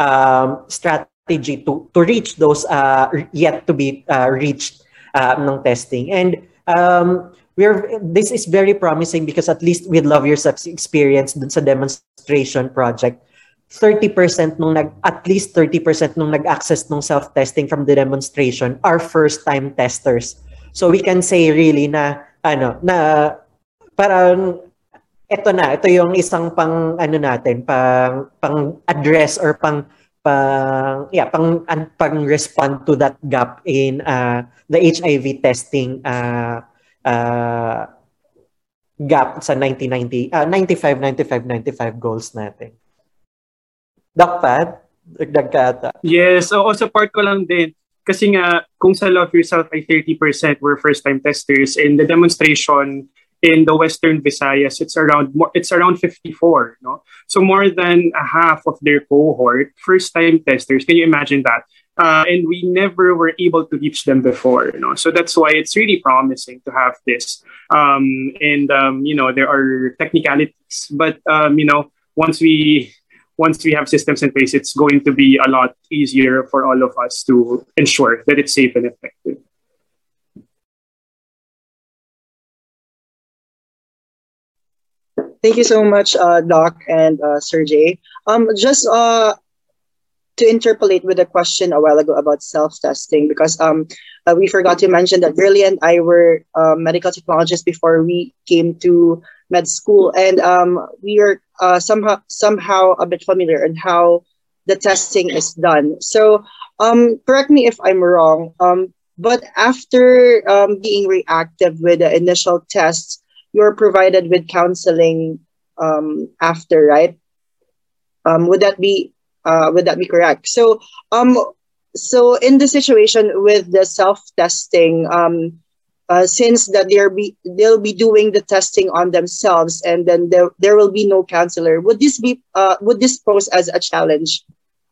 um, strategy to to reach those uh, yet to be uh, reached uh, ng testing. And um, we're this is very promising because at least with Love Yourself's experience dun sa demonstration project, 30% nung nag at least 30% nung nag-access nung self-testing from the demonstration are first-time testers. So we can say really na ano na parang ito na, ito yung isang pang ano natin, pang pang address or pang pang yeah pang pang respond to that gap in uh, the HIV testing uh, uh, gap sa 1990 uh, 95 95 95 goals natin. Doc Pat, dagdag ka ata. Yes, oo, support ko lang din. Kasi nga, kung sa Love Yourself ay 30% were first-time testers, in the demonstration, in the Western Visayas, it's around more, it's around 54. No, so more than a half of their cohort, first-time testers. Can you imagine that? Uh, and we never were able to reach them before. Know, so that's why it's really promising to have this. Um, and um, you know, there are technicalities, but um, you know, once we once we have systems in place, it's going to be a lot easier for all of us to ensure that it's safe and effective. Thank you so much, uh, Doc and uh, Sir Jay. Um, just uh, to interpolate with a question a while ago about self-testing, because um, uh, we forgot to mention that Girlie and I were uh, medical technologists before we came to med school, and um, we are uh, somehow somehow a bit familiar in how the testing is done. So, um, correct me if I'm wrong. Um, but after um, being reactive with the initial tests, you're provided with counseling um, after, right? Um, would that be uh, would that be correct? So, um, so in the situation with the self testing, um, uh, since that they're be they'll be doing the testing on themselves, and then there there will be no counselor. Would this be uh, would this pose as a challenge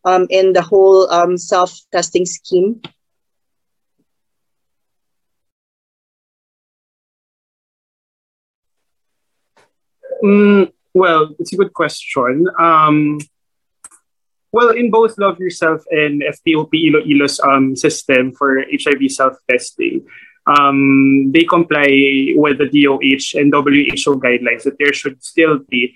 um, in the whole um, self testing scheme? Mm, well, it's a good question. Um, well, in both Love Yourself and FPOP Iloilo's um, system for HIV self-testing, um, they comply with the DOH and WHO guidelines that there should still be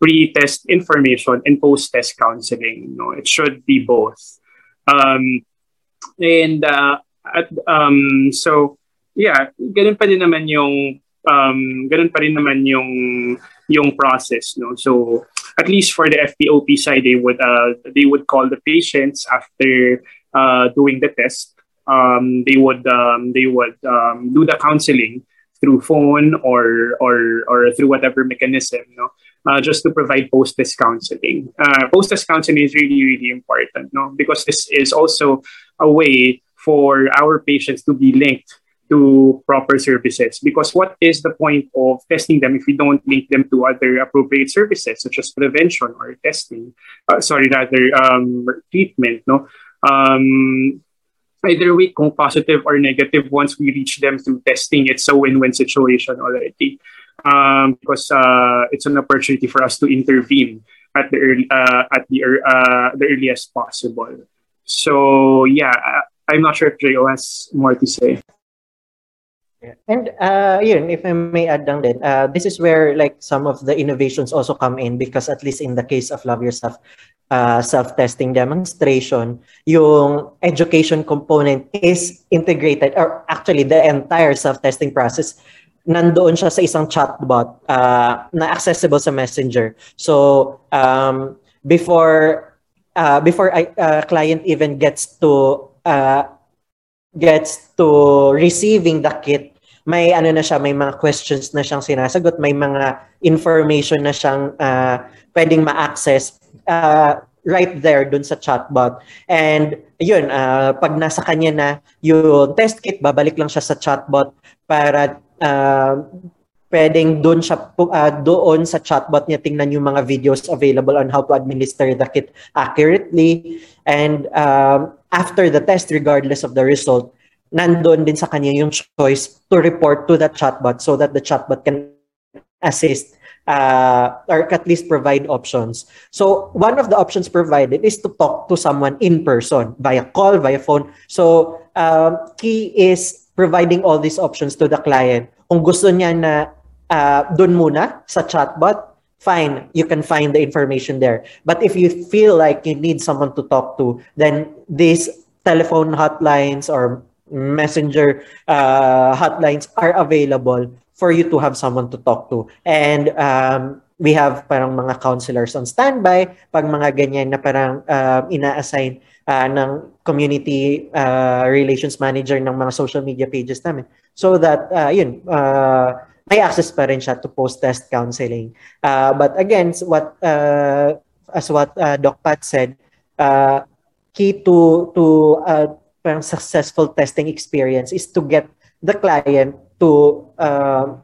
pre-test information and post-test counseling. You know, it should be both. Um, and uh, at um so yeah, ganun pa din naman yung um ganun pa rin naman yung yung process no. So at least for the FPOP side they would uh they would call the patients after uh doing the test. Um they would um they would um do the counseling through phone or or or through whatever mechanism no uh, just to provide post-test counseling uh, post-test counseling is really really important no because this is also a way for our patients to be linked to proper services. Because what is the point of testing them if we don't link them to other appropriate services such as prevention or testing? Uh, sorry, rather um, treatment. No, um, either way, kung positive or negative, once we reach them through testing, it's a win-win situation already. Um, because uh, it's an opportunity for us to intervene at the early, uh, at the uh, the earliest possible. So yeah, I'm not sure if Jo has more to say. Yeah. And uh, yun, if I may add lang din, uh, this is where like some of the innovations also come in because at least in the case of Love Yourself uh, self-testing demonstration, yung education component is integrated or actually the entire self-testing process nandoon siya sa isang chatbot uh, na accessible sa Messenger. So um, before uh, before a uh, client even gets to uh, gets to receiving the kit, may ano na siya, may mga questions na siyang sinasagot, may mga information na siyang uh, pwedeng ma-access uh, right there dun sa chatbot. And yun, uh, pag nasa kanya na yung test kit, babalik lang siya sa chatbot para uh, pwedeng doon siya uh, doon sa chatbot niya tingnan yung mga videos available on how to administer the kit accurately and um, after the test regardless of the result nandoon din sa kanya yung choice to report to the chatbot so that the chatbot can assist uh, or at least provide options. So one of the options provided is to talk to someone in person via call, via phone. So um, key is providing all these options to the client. Kung gusto niya na uh, muna sa chatbot, fine, you can find the information there. But if you feel like you need someone to talk to, then these telephone hotlines or messenger uh, hotlines are available for you to have someone to talk to. And um, we have parang mga counselors on standby pag mga ganyan na parang uh, ina-assign uh, ng community uh, relations manager ng mga social media pages namin. So that, uh, yun, uh, may access pa rin siya to post-test counseling. Uh, but again, what uh, as what uh, Doc Pat said, uh, key to to uh, parang successful testing experience is to get the client to uh,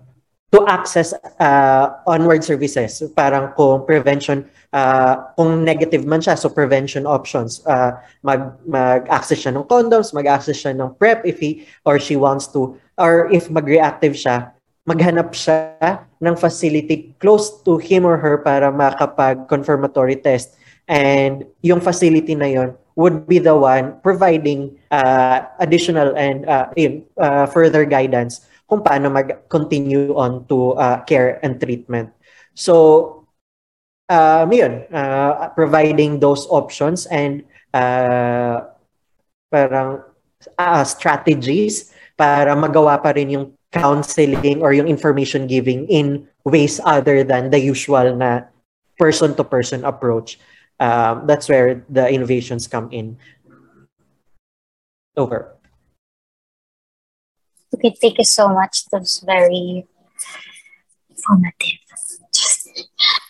to access uh, onward services. Parang kung prevention, uh, kung negative man siya, so prevention options. Uh, mag, mag-access siya ng condoms, mag-access siya ng PrEP if he or she wants to. Or if mag-reactive siya, maghanap siya ng facility close to him or her para makapag-confirmatory test. And yung facility na yon would be the one providing uh, additional and uh, uh, further guidance kung paano mag-continue on to uh, care and treatment. So, um, yun, uh, providing those options and uh, parang uh, strategies para magawa pa rin yung counseling or yung information giving in ways other than the usual na person to person approach. Um, that's where the innovations come in. Over. Okay, thank you so much. That was very informative.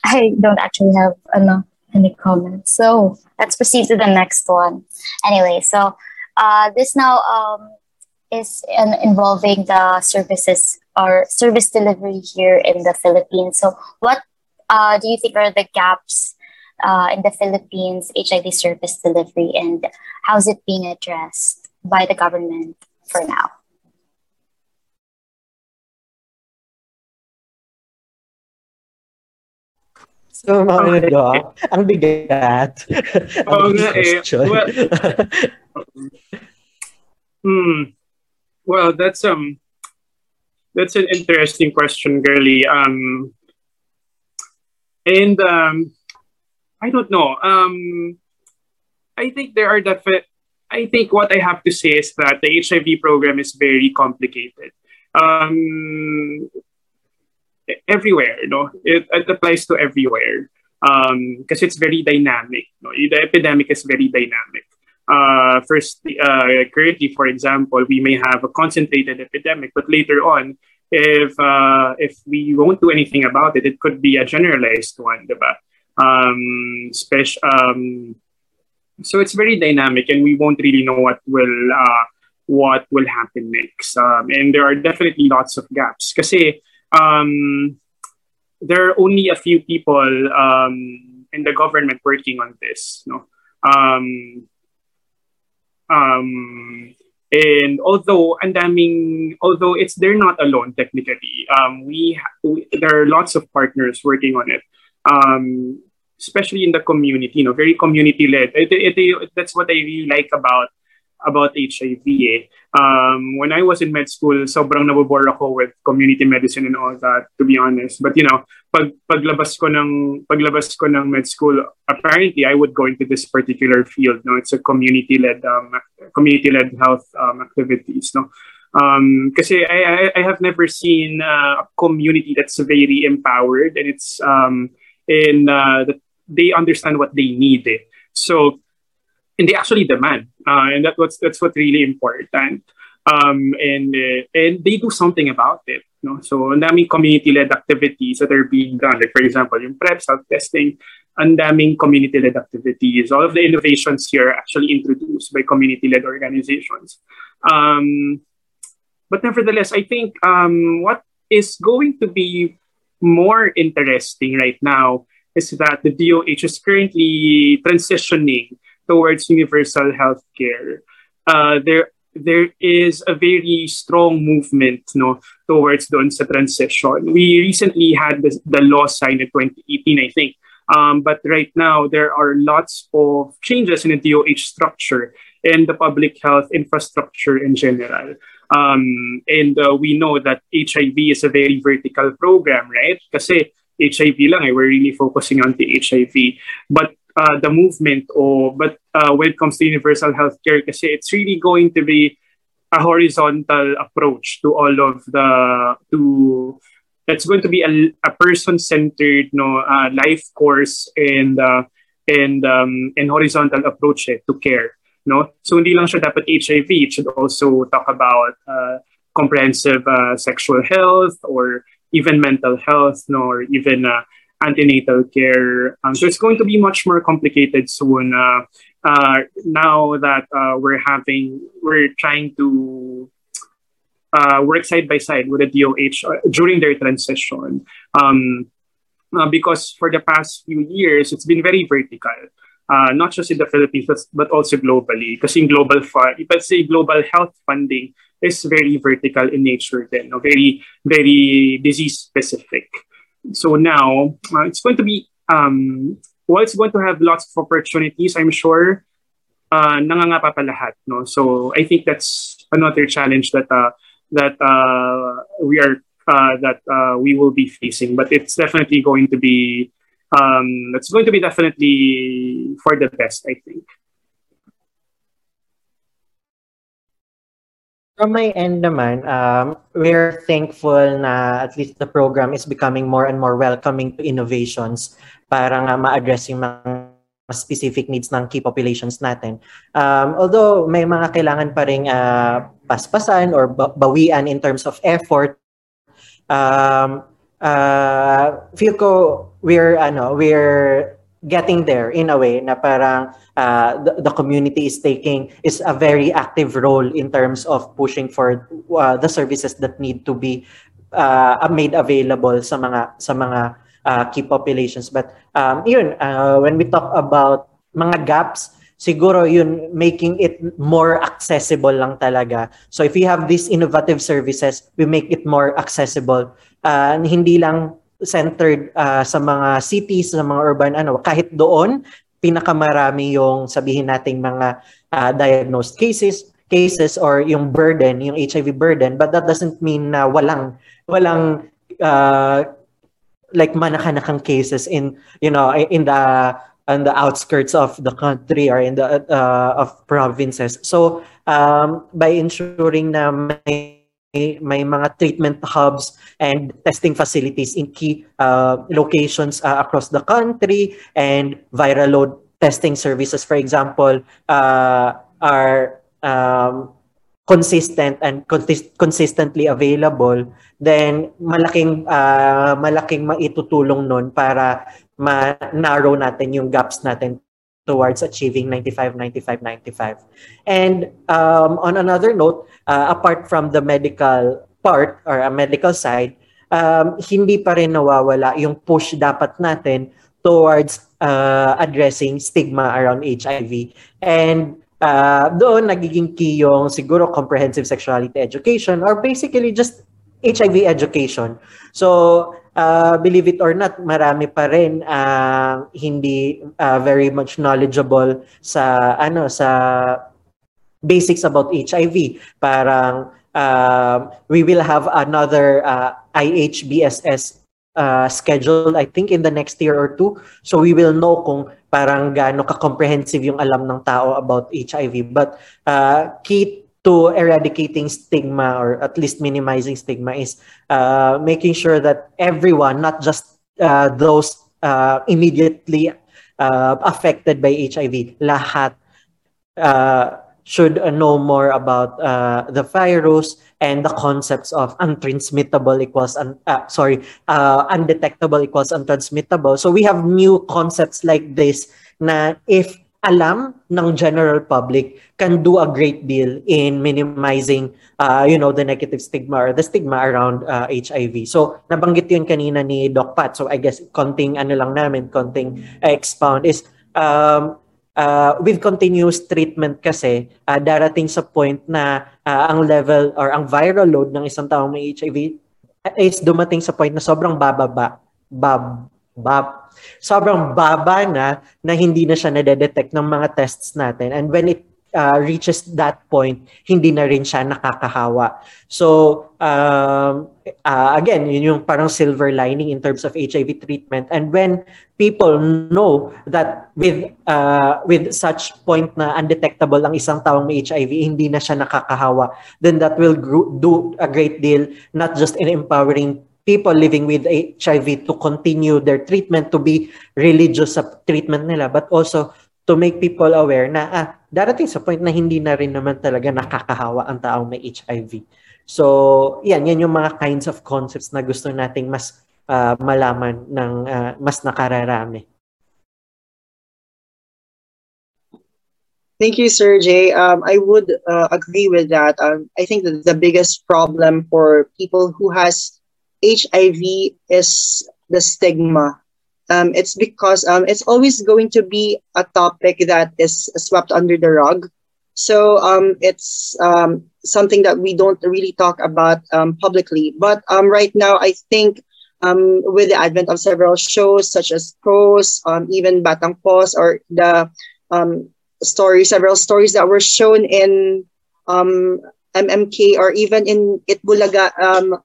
I don't actually have ano, any comments. So let's proceed to the next one. Anyway, so uh, this now um, is in, involving the services or service delivery here in the Philippines. So, what uh, do you think are the gaps uh, in the Philippines HIV service delivery, and how's it being addressed by the government for now? So, mga uh, ang bigat. ang eh. Well, hmm. Well, that's um, that's an interesting question, Girlie. Um, and um, I don't know. Um, I think there are definite I think what I have to say is that the HIV program is very complicated. Um, everywhere, you know, it, it applies to everywhere because um, it's very dynamic. You know? The epidemic is very dynamic. Uh, first, uh, currently, for example, we may have a concentrated epidemic, but later on, if uh, if we won't do anything about it, it could be a generalized one, diba? Um, special, um, so it's very dynamic, and we won't really know what will uh, what will happen next. Um, and there are definitely lots of gaps. Because um, there are only a few people um, in the government working on this. No? Um, um, and although and daming, although it's they're not alone technically, um, we, we there are lots of partners working on it. Um, especially in the community, you know, very community led. That's what I really like about about HIV. Eh. Um, when I was in med school, sobrang nabobore ako with community medicine and all that, to be honest. But you know, pag paglabas ko ng paglabas ko ng med school, apparently I would go into this particular field. No, it's a community led um, community led health um, activities. No. Um, kasi I, I, I have never seen uh, a community that's very empowered and it's um, in uh, they understand what they need. Eh. So and they actually demand, uh, and that what's that's what really important. Um, and uh, and they do something about it. No? So, ang daming community-led activities that are being done. Like, for example, yung PrEP, self-testing, ang daming community-led activities. All of the innovations here are actually introduced by community-led organizations. Um, but nevertheless, I think um, what is going to be more interesting right now is that the DOH is currently transitioning towards universal health care, uh, there there is a very strong movement no towards doon sa transition. We recently had the, the law signed in 2018, I think. Um, but right now, there are lots of changes in the DOH structure and the public health infrastructure in general. Um, and uh, we know that HIV is a very vertical program, right? Kasi HIV lang, eh, we're really focusing on the HIV. But uh, the movement or but uh, when it comes to universal healthcare kasi it's really going to be a horizontal approach to all of the to it's going to be a, a person centered no uh, life course and uh, and um, and horizontal approach eh, to care no so hindi lang siya dapat HIV it should also talk about uh, comprehensive uh, sexual health or even mental health no or even uh, antenatal care. Um, so it's going to be much more complicated soon. Uh, uh, now that uh, we're having, we're trying to work side by side with the DOH during their transition. Um, because for the past few years, it's been very vertical. Not just in the Philippines, but, also globally. Because in global fund, say global health funding is very vertical in nature, then, no? very, very disease specific. So now uh, it's going to be um, while it's going to have lots of opportunities, I'm sure uh, lahat. No? So I think that's another challenge that uh, that uh, we are uh, that uh, we will be facing. But it's definitely going to be um, it's going to be definitely for the best. I think. From my end naman, um, we're thankful na at least the program is becoming more and more welcoming to innovations para nga ma-address yung mga specific needs ng key populations natin. Um, although may mga kailangan pa rin uh, paspasan or bawian in terms of effort, um, uh, feel ko we're ano we're getting there in a way na parang uh, the, the community is taking is a very active role in terms of pushing for uh, the services that need to be uh, made available sa mga sa mga uh, key populations. But um yun uh, when we talk about mga gaps siguro yun making it more accessible lang talaga. So if we have these innovative services we make it more accessible. Uh, hindi lang centered uh, sa mga cities, sa mga urban ano, kahit doon pinakamarami yung sabihin nating mga uh, diagnosed cases, cases or yung burden, yung HIV burden, but that doesn't mean na walang walang uh, like manakanakang cases in you know in the on the outskirts of the country or in the uh, of provinces. So um, by ensuring na may may mga treatment hubs and testing facilities in key uh, locations uh, across the country. And viral load testing services, for example, uh, are um, consistent and consist- consistently available, then malaking uh, malaking maitutulong nun para ma-narrow natin yung gaps natin towards achieving 95, 95, 95. And um, on another note, uh, apart from the medical part or a medical side, um, hindi pa rin nawawala yung push dapat natin towards uh, addressing stigma around HIV. And uh, doon nagiging key yung siguro comprehensive sexuality education or basically just HIV education. So, uh, believe it or not, marami pa rin uh, hindi uh, very much knowledgeable sa ano sa basics about HIV. Parang uh, we will have another uh, IHBSS uh, scheduled, I think, in the next year or two. So we will know kung parang gaano ka-comprehensive yung alam ng tao about HIV. But uh, key to eradicating stigma or at least minimizing stigma is uh, making sure that everyone, not just uh, those uh, immediately uh, affected by HIV, lahat uh, should know more about uh, the virus and the concepts of untransmittable equals un- uh, sorry uh, undetectable equals untransmittable. So we have new concepts like this na if alam ng general public can do a great deal in minimizing uh, you know the negative stigma or the stigma around uh, HIV so nabanggit yun kanina ni Doc Pat. So I guess konting ano lang namin konting expound is um, uh, with continuous treatment kasi uh, darating sa point na uh, ang level or ang viral load ng isang taong may HIV is dumating sa point na sobrang bababa bab bab sobrang baba na na hindi na siya nade-detect ng mga tests natin and when it uh, reaches that point, hindi na rin siya nakakahawa. So, um, uh, again, yun yung parang silver lining in terms of HIV treatment. And when people know that with uh, with such point na undetectable ang isang taong may HIV, hindi na siya nakakahawa, then that will do a great deal, not just in empowering people living with HIV to continue their treatment, to be religious sa treatment nila, but also to make people aware na ah, darating sa point na hindi na rin naman talaga nakakahawa ang taong may HIV. So, yan, yan yung mga kinds of concepts na gusto nating mas uh, malaman ng uh, mas nakararami. Thank you, Sir Jay. Um, I would uh, agree with that. Um, I think that the biggest problem for people who has HIV is the stigma um, it's because um, it's always going to be a topic that is swept under the rug. So um, it's um, something that we don't really talk about um, publicly. But um, right now, I think with the advent of several shows such as Pros, even Batang Poz, or the stories, several stories that were shown in MMK or even in Eat Bulaga um,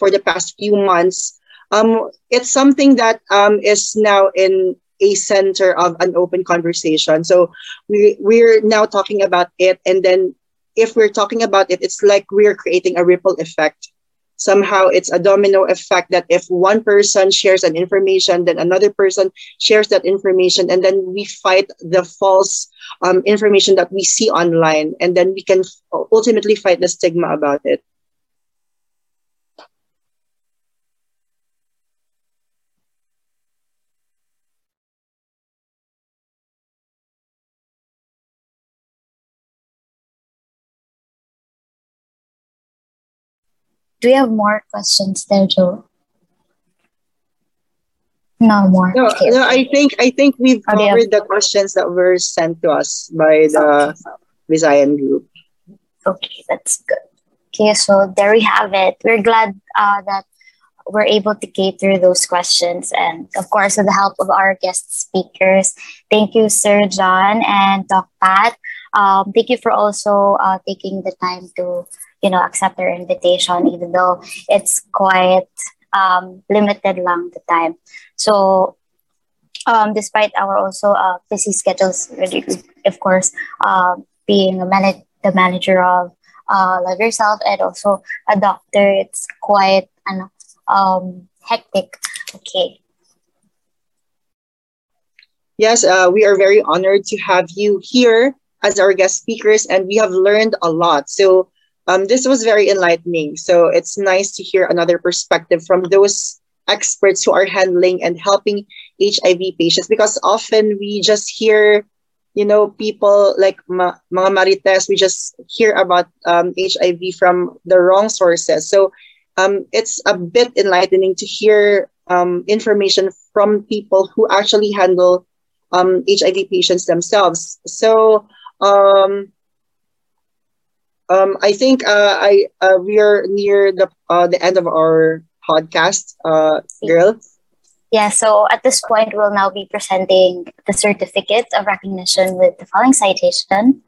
for the past few months, um, it's something that um, is now in a center of an open conversation. So we we're now talking about it, and then if we're talking about it, it's like we're creating a ripple effect. Somehow it's a domino effect that if one person shares an information, then another person shares that information, and then we fight the false um, information that we see online, and then we can ultimately fight the stigma about it. Do you have more questions there, Joe? No more. No, okay. no I think I think we've oh, covered the questions that were sent to us by the. Visayan group. Okay, that's good. Okay, so there we have it. We're glad uh, that we're able to cater those questions and of course with the help of our guest speakers. Thank you, Sir John and Doc Pat. Um, thank you for also uh, taking the time to you know, accept their invitation, even though it's quite um, limited lang the time. So um, despite our also uh, busy schedules, of course, uh, being a man- the manager of uh, Love Yourself and also a doctor, it's quite an, um, hectic. Okay. Yes, uh, we are very honored to have you here as our guest speakers, and we have learned a lot. So um, this was very enlightening. So it's nice to hear another perspective from those experts who are handling and helping HIV patients because often we just hear, you know, people like ma- mga marites, we just hear about um, HIV from the wrong sources. So um, it's a bit enlightening to hear um, information from people who actually handle um, HIV patients themselves. So um, um, I think uh, I uh, we are near the uh, the end of our podcast, uh, girl. Yeah, so at this point, we'll now be presenting the certificate of recognition with the following citation.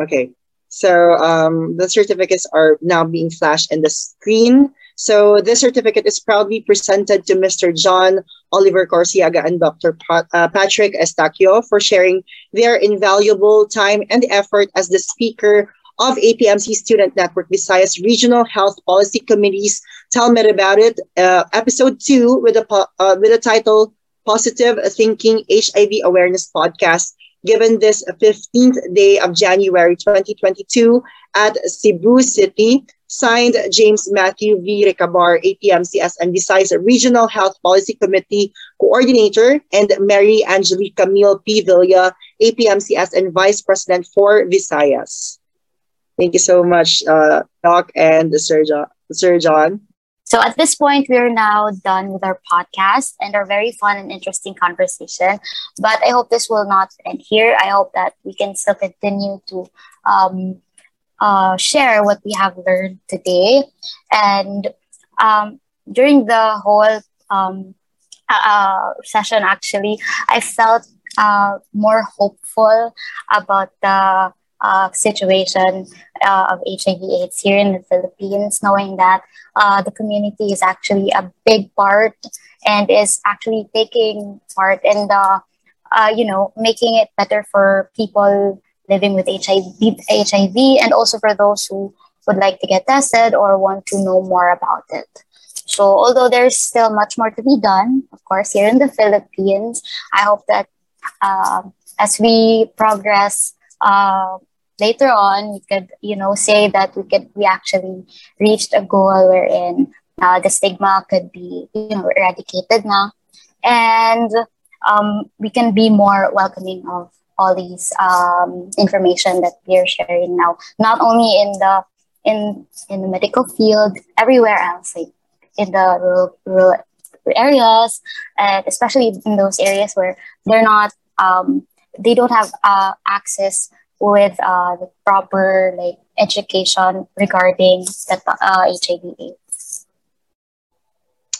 Okay, so um, the certificates are now being flashed in the screen. So this certificate is proudly presented to Mr. John Oliver Corciega and Dr. Uh, Patrick Eustaquio for sharing their invaluable time and effort as the speaker of APMC Student Network Visayas Regional Health Policy Committee's Tell Me About It, uh, episode two with a, uh, with a title Positive Thinking HIV Awareness Podcast, given this 15th day of January 2022 at Cebu City, signed James Matthew V. Recabar, APMC-SN Visayas Regional Health Policy Committee Coordinator, and Mary Angelica Camille P. Villa, APMC-SN Vice President for Visayas. Thank you so much, uh, Doc and Sir John. Sir John. So at this point, we're now done with our podcast and our very fun and interesting conversation. But I hope this will not end here. I hope that we can still continue to um, uh, share what we have learned today. And um, during the whole um, uh, uh session, actually, I felt uh, more hopeful about the uh, situation uh, of HIV/AIDS here in the Philippines, knowing that uh, the community is actually a big part and is actually taking part in the, uh, you know, making it better for people living with HIV, HIV, and also for those who would like to get tested or want to know more about it. So, although there's still much more to be done, of course, here in the Philippines, I hope that uh, as we progress uh, later on we could you know say that we could we actually reached a goal wherein uh, the stigma could be you know eradicated now and um, we can be more welcoming of all these um, information that we're sharing now. Not only in the in in the medical field everywhere else like in the rural, rural areas and especially in those areas where they're not um, they don't have uh, access with uh, the proper like education regarding the uh, HIV AIDS.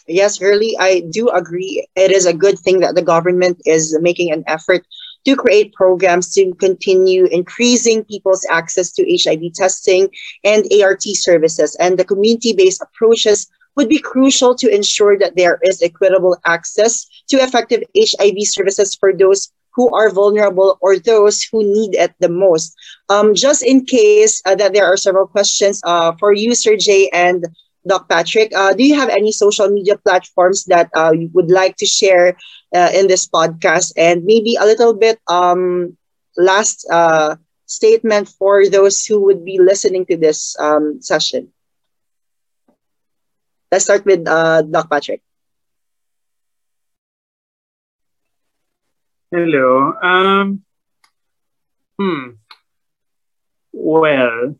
Yes, really, I do agree. It is a good thing that the government is making an effort to create programs to continue increasing people's access to HIV testing and ART services. And the community based approaches would be crucial to ensure that there is equitable access to effective HIV services for those who are vulnerable or those who need it the most. Um, just in case uh, that there are several questions uh, for you, Sir Jay and Doc Patrick, uh, do you have any social media platforms that uh, you would like to share uh, in this podcast? And maybe a little bit um, last uh, statement for those who would be listening to this um, session. Let's start with Doc Patrick. Hello. Um, hmm. Well,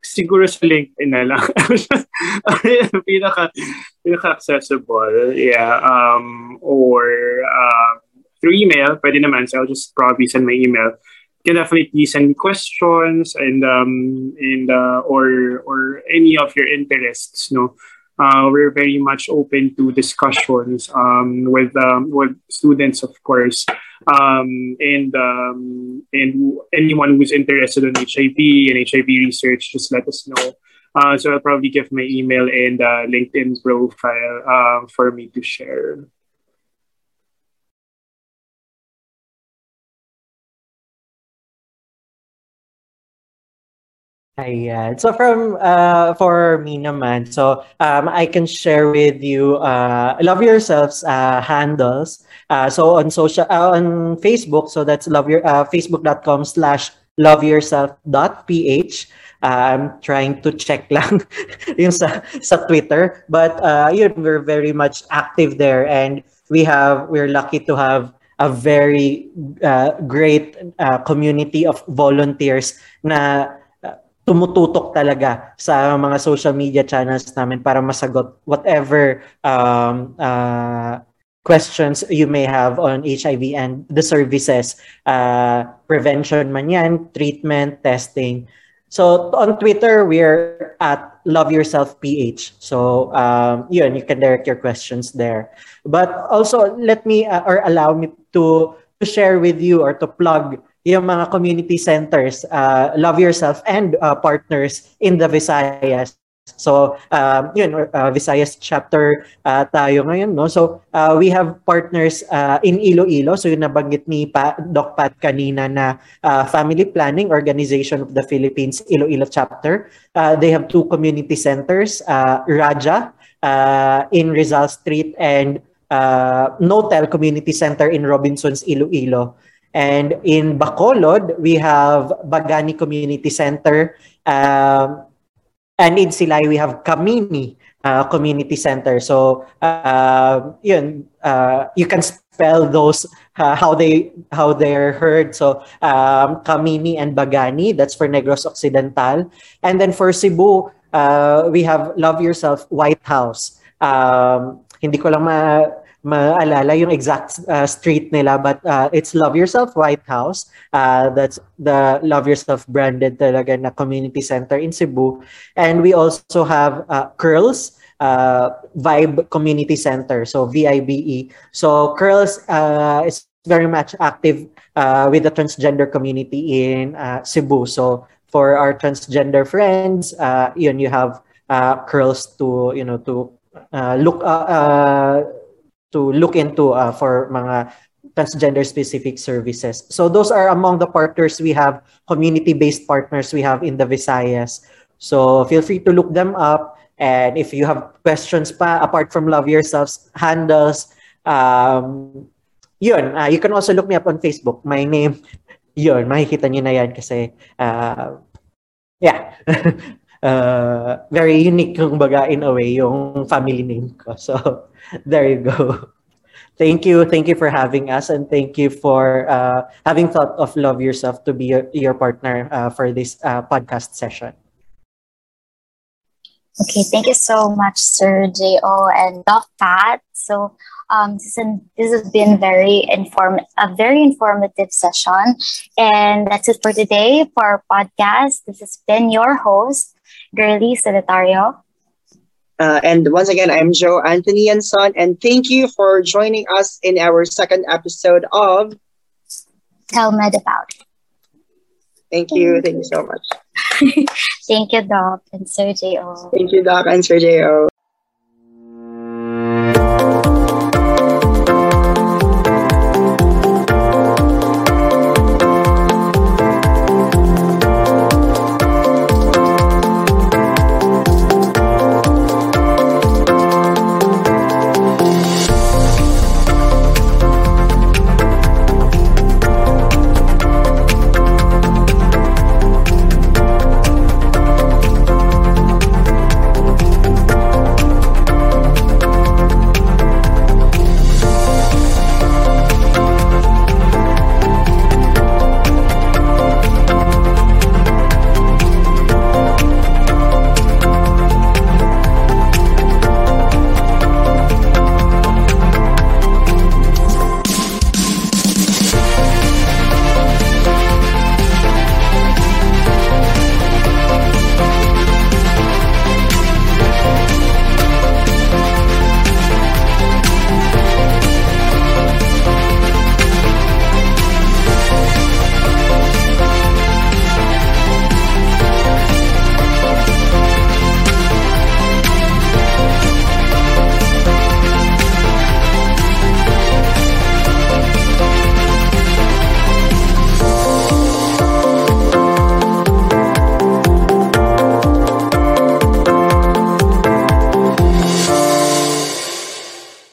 siguro sa LinkedIn na lang. pinaka, pinaka-accessible. Yeah. Um, or uh, through email, pwede naman. So I'll just probably send my email. You can definitely send me questions and um and uh, or or any of your interests no uh, we're very much open to discussions um, with um, with students, of course, um, and um, and anyone who's interested in HIV and HIV research, just let us know. Uh, so I'll probably give my email and uh, LinkedIn profile uh, for me to share. Ayan. So from uh, for me naman, so um, I can share with you uh, love yourselves uh, handles. Uh, so on social uh, on Facebook, so that's love your uh, facebook.com slash love yourself.ph. Uh, I'm trying to check lang yung sa, sa Twitter. But uh, yun, we're very much active there and we have we're lucky to have a very uh, great uh, community of volunteers na tumututok talaga sa mga social media channels namin para masagot whatever um, uh, questions you may have on HIV and the services, uh, prevention man yan, treatment, testing. So on Twitter, we're at Love Yourself PH. So um, yun, you can direct your questions there. But also, let me uh, or allow me to to share with you or to plug yung mga community centers, uh, Love Yourself and uh, partners in the Visayas. So, um, yun, uh, Visayas chapter uh, tayo ngayon, no? So, uh, we have partners uh, in Iloilo. So, yung nabanggit ni pa, Doc Pat kanina na uh, Family Planning Organization of the Philippines Iloilo chapter. Uh, they have two community centers, uh, Raja uh, in Rizal Street and uh, Notel Community Center in Robinsons, Iloilo. And in Bacolod, we have Bagani Community Center. Um, and in Silay, we have Kamini uh, Community Center. So, uh, yun, uh, you can spell those uh, how they how they're heard. So, um, Kamini and Bagani, that's for Negros Occidental. And then for Cebu, uh, we have Love Yourself White House. Um, hindi ko lang ma maalala yung exact uh, street nila but uh, it's Love Yourself White House. Uh, that's the Love Yourself branded talaga na community center in Cebu. And we also have uh, Curls uh, Vibe Community Center. So VIBE so Curls uh, is very much active uh, with the transgender community in uh, Cebu. So for our transgender friends uh, yun you have uh, Curls to you know to uh, look uh, uh, to look into uh, for mga transgender specific services. So those are among the partners we have, community-based partners we have in the Visayas. So feel free to look them up. And if you have questions pa, apart from Love Yourselves handles, um, yun, uh, you can also look me up on Facebook. My name, yun, makikita nyo na yan kasi, uh, yeah, uh, very unique yung baga in a way yung family name ko. So, there you go. Thank you. Thank you for having us and thank you for uh, having thought of Love Yourself to be your, your partner uh, for this uh, podcast session. Okay, thank you so much, Sir Jo and Doc Pat. So, um, this, is, this has been very inform a very informative session, and that's it for today for our podcast. This has been your host, Girlie Solitario. Uh, and once again, I'm Joe Anthony Yanson, and thank you for joining us in our second episode of Tell Med About It. Thank you. Thank you so much. thank you, Doc and Sir Jo. Thank you, Doc and Sir Jo.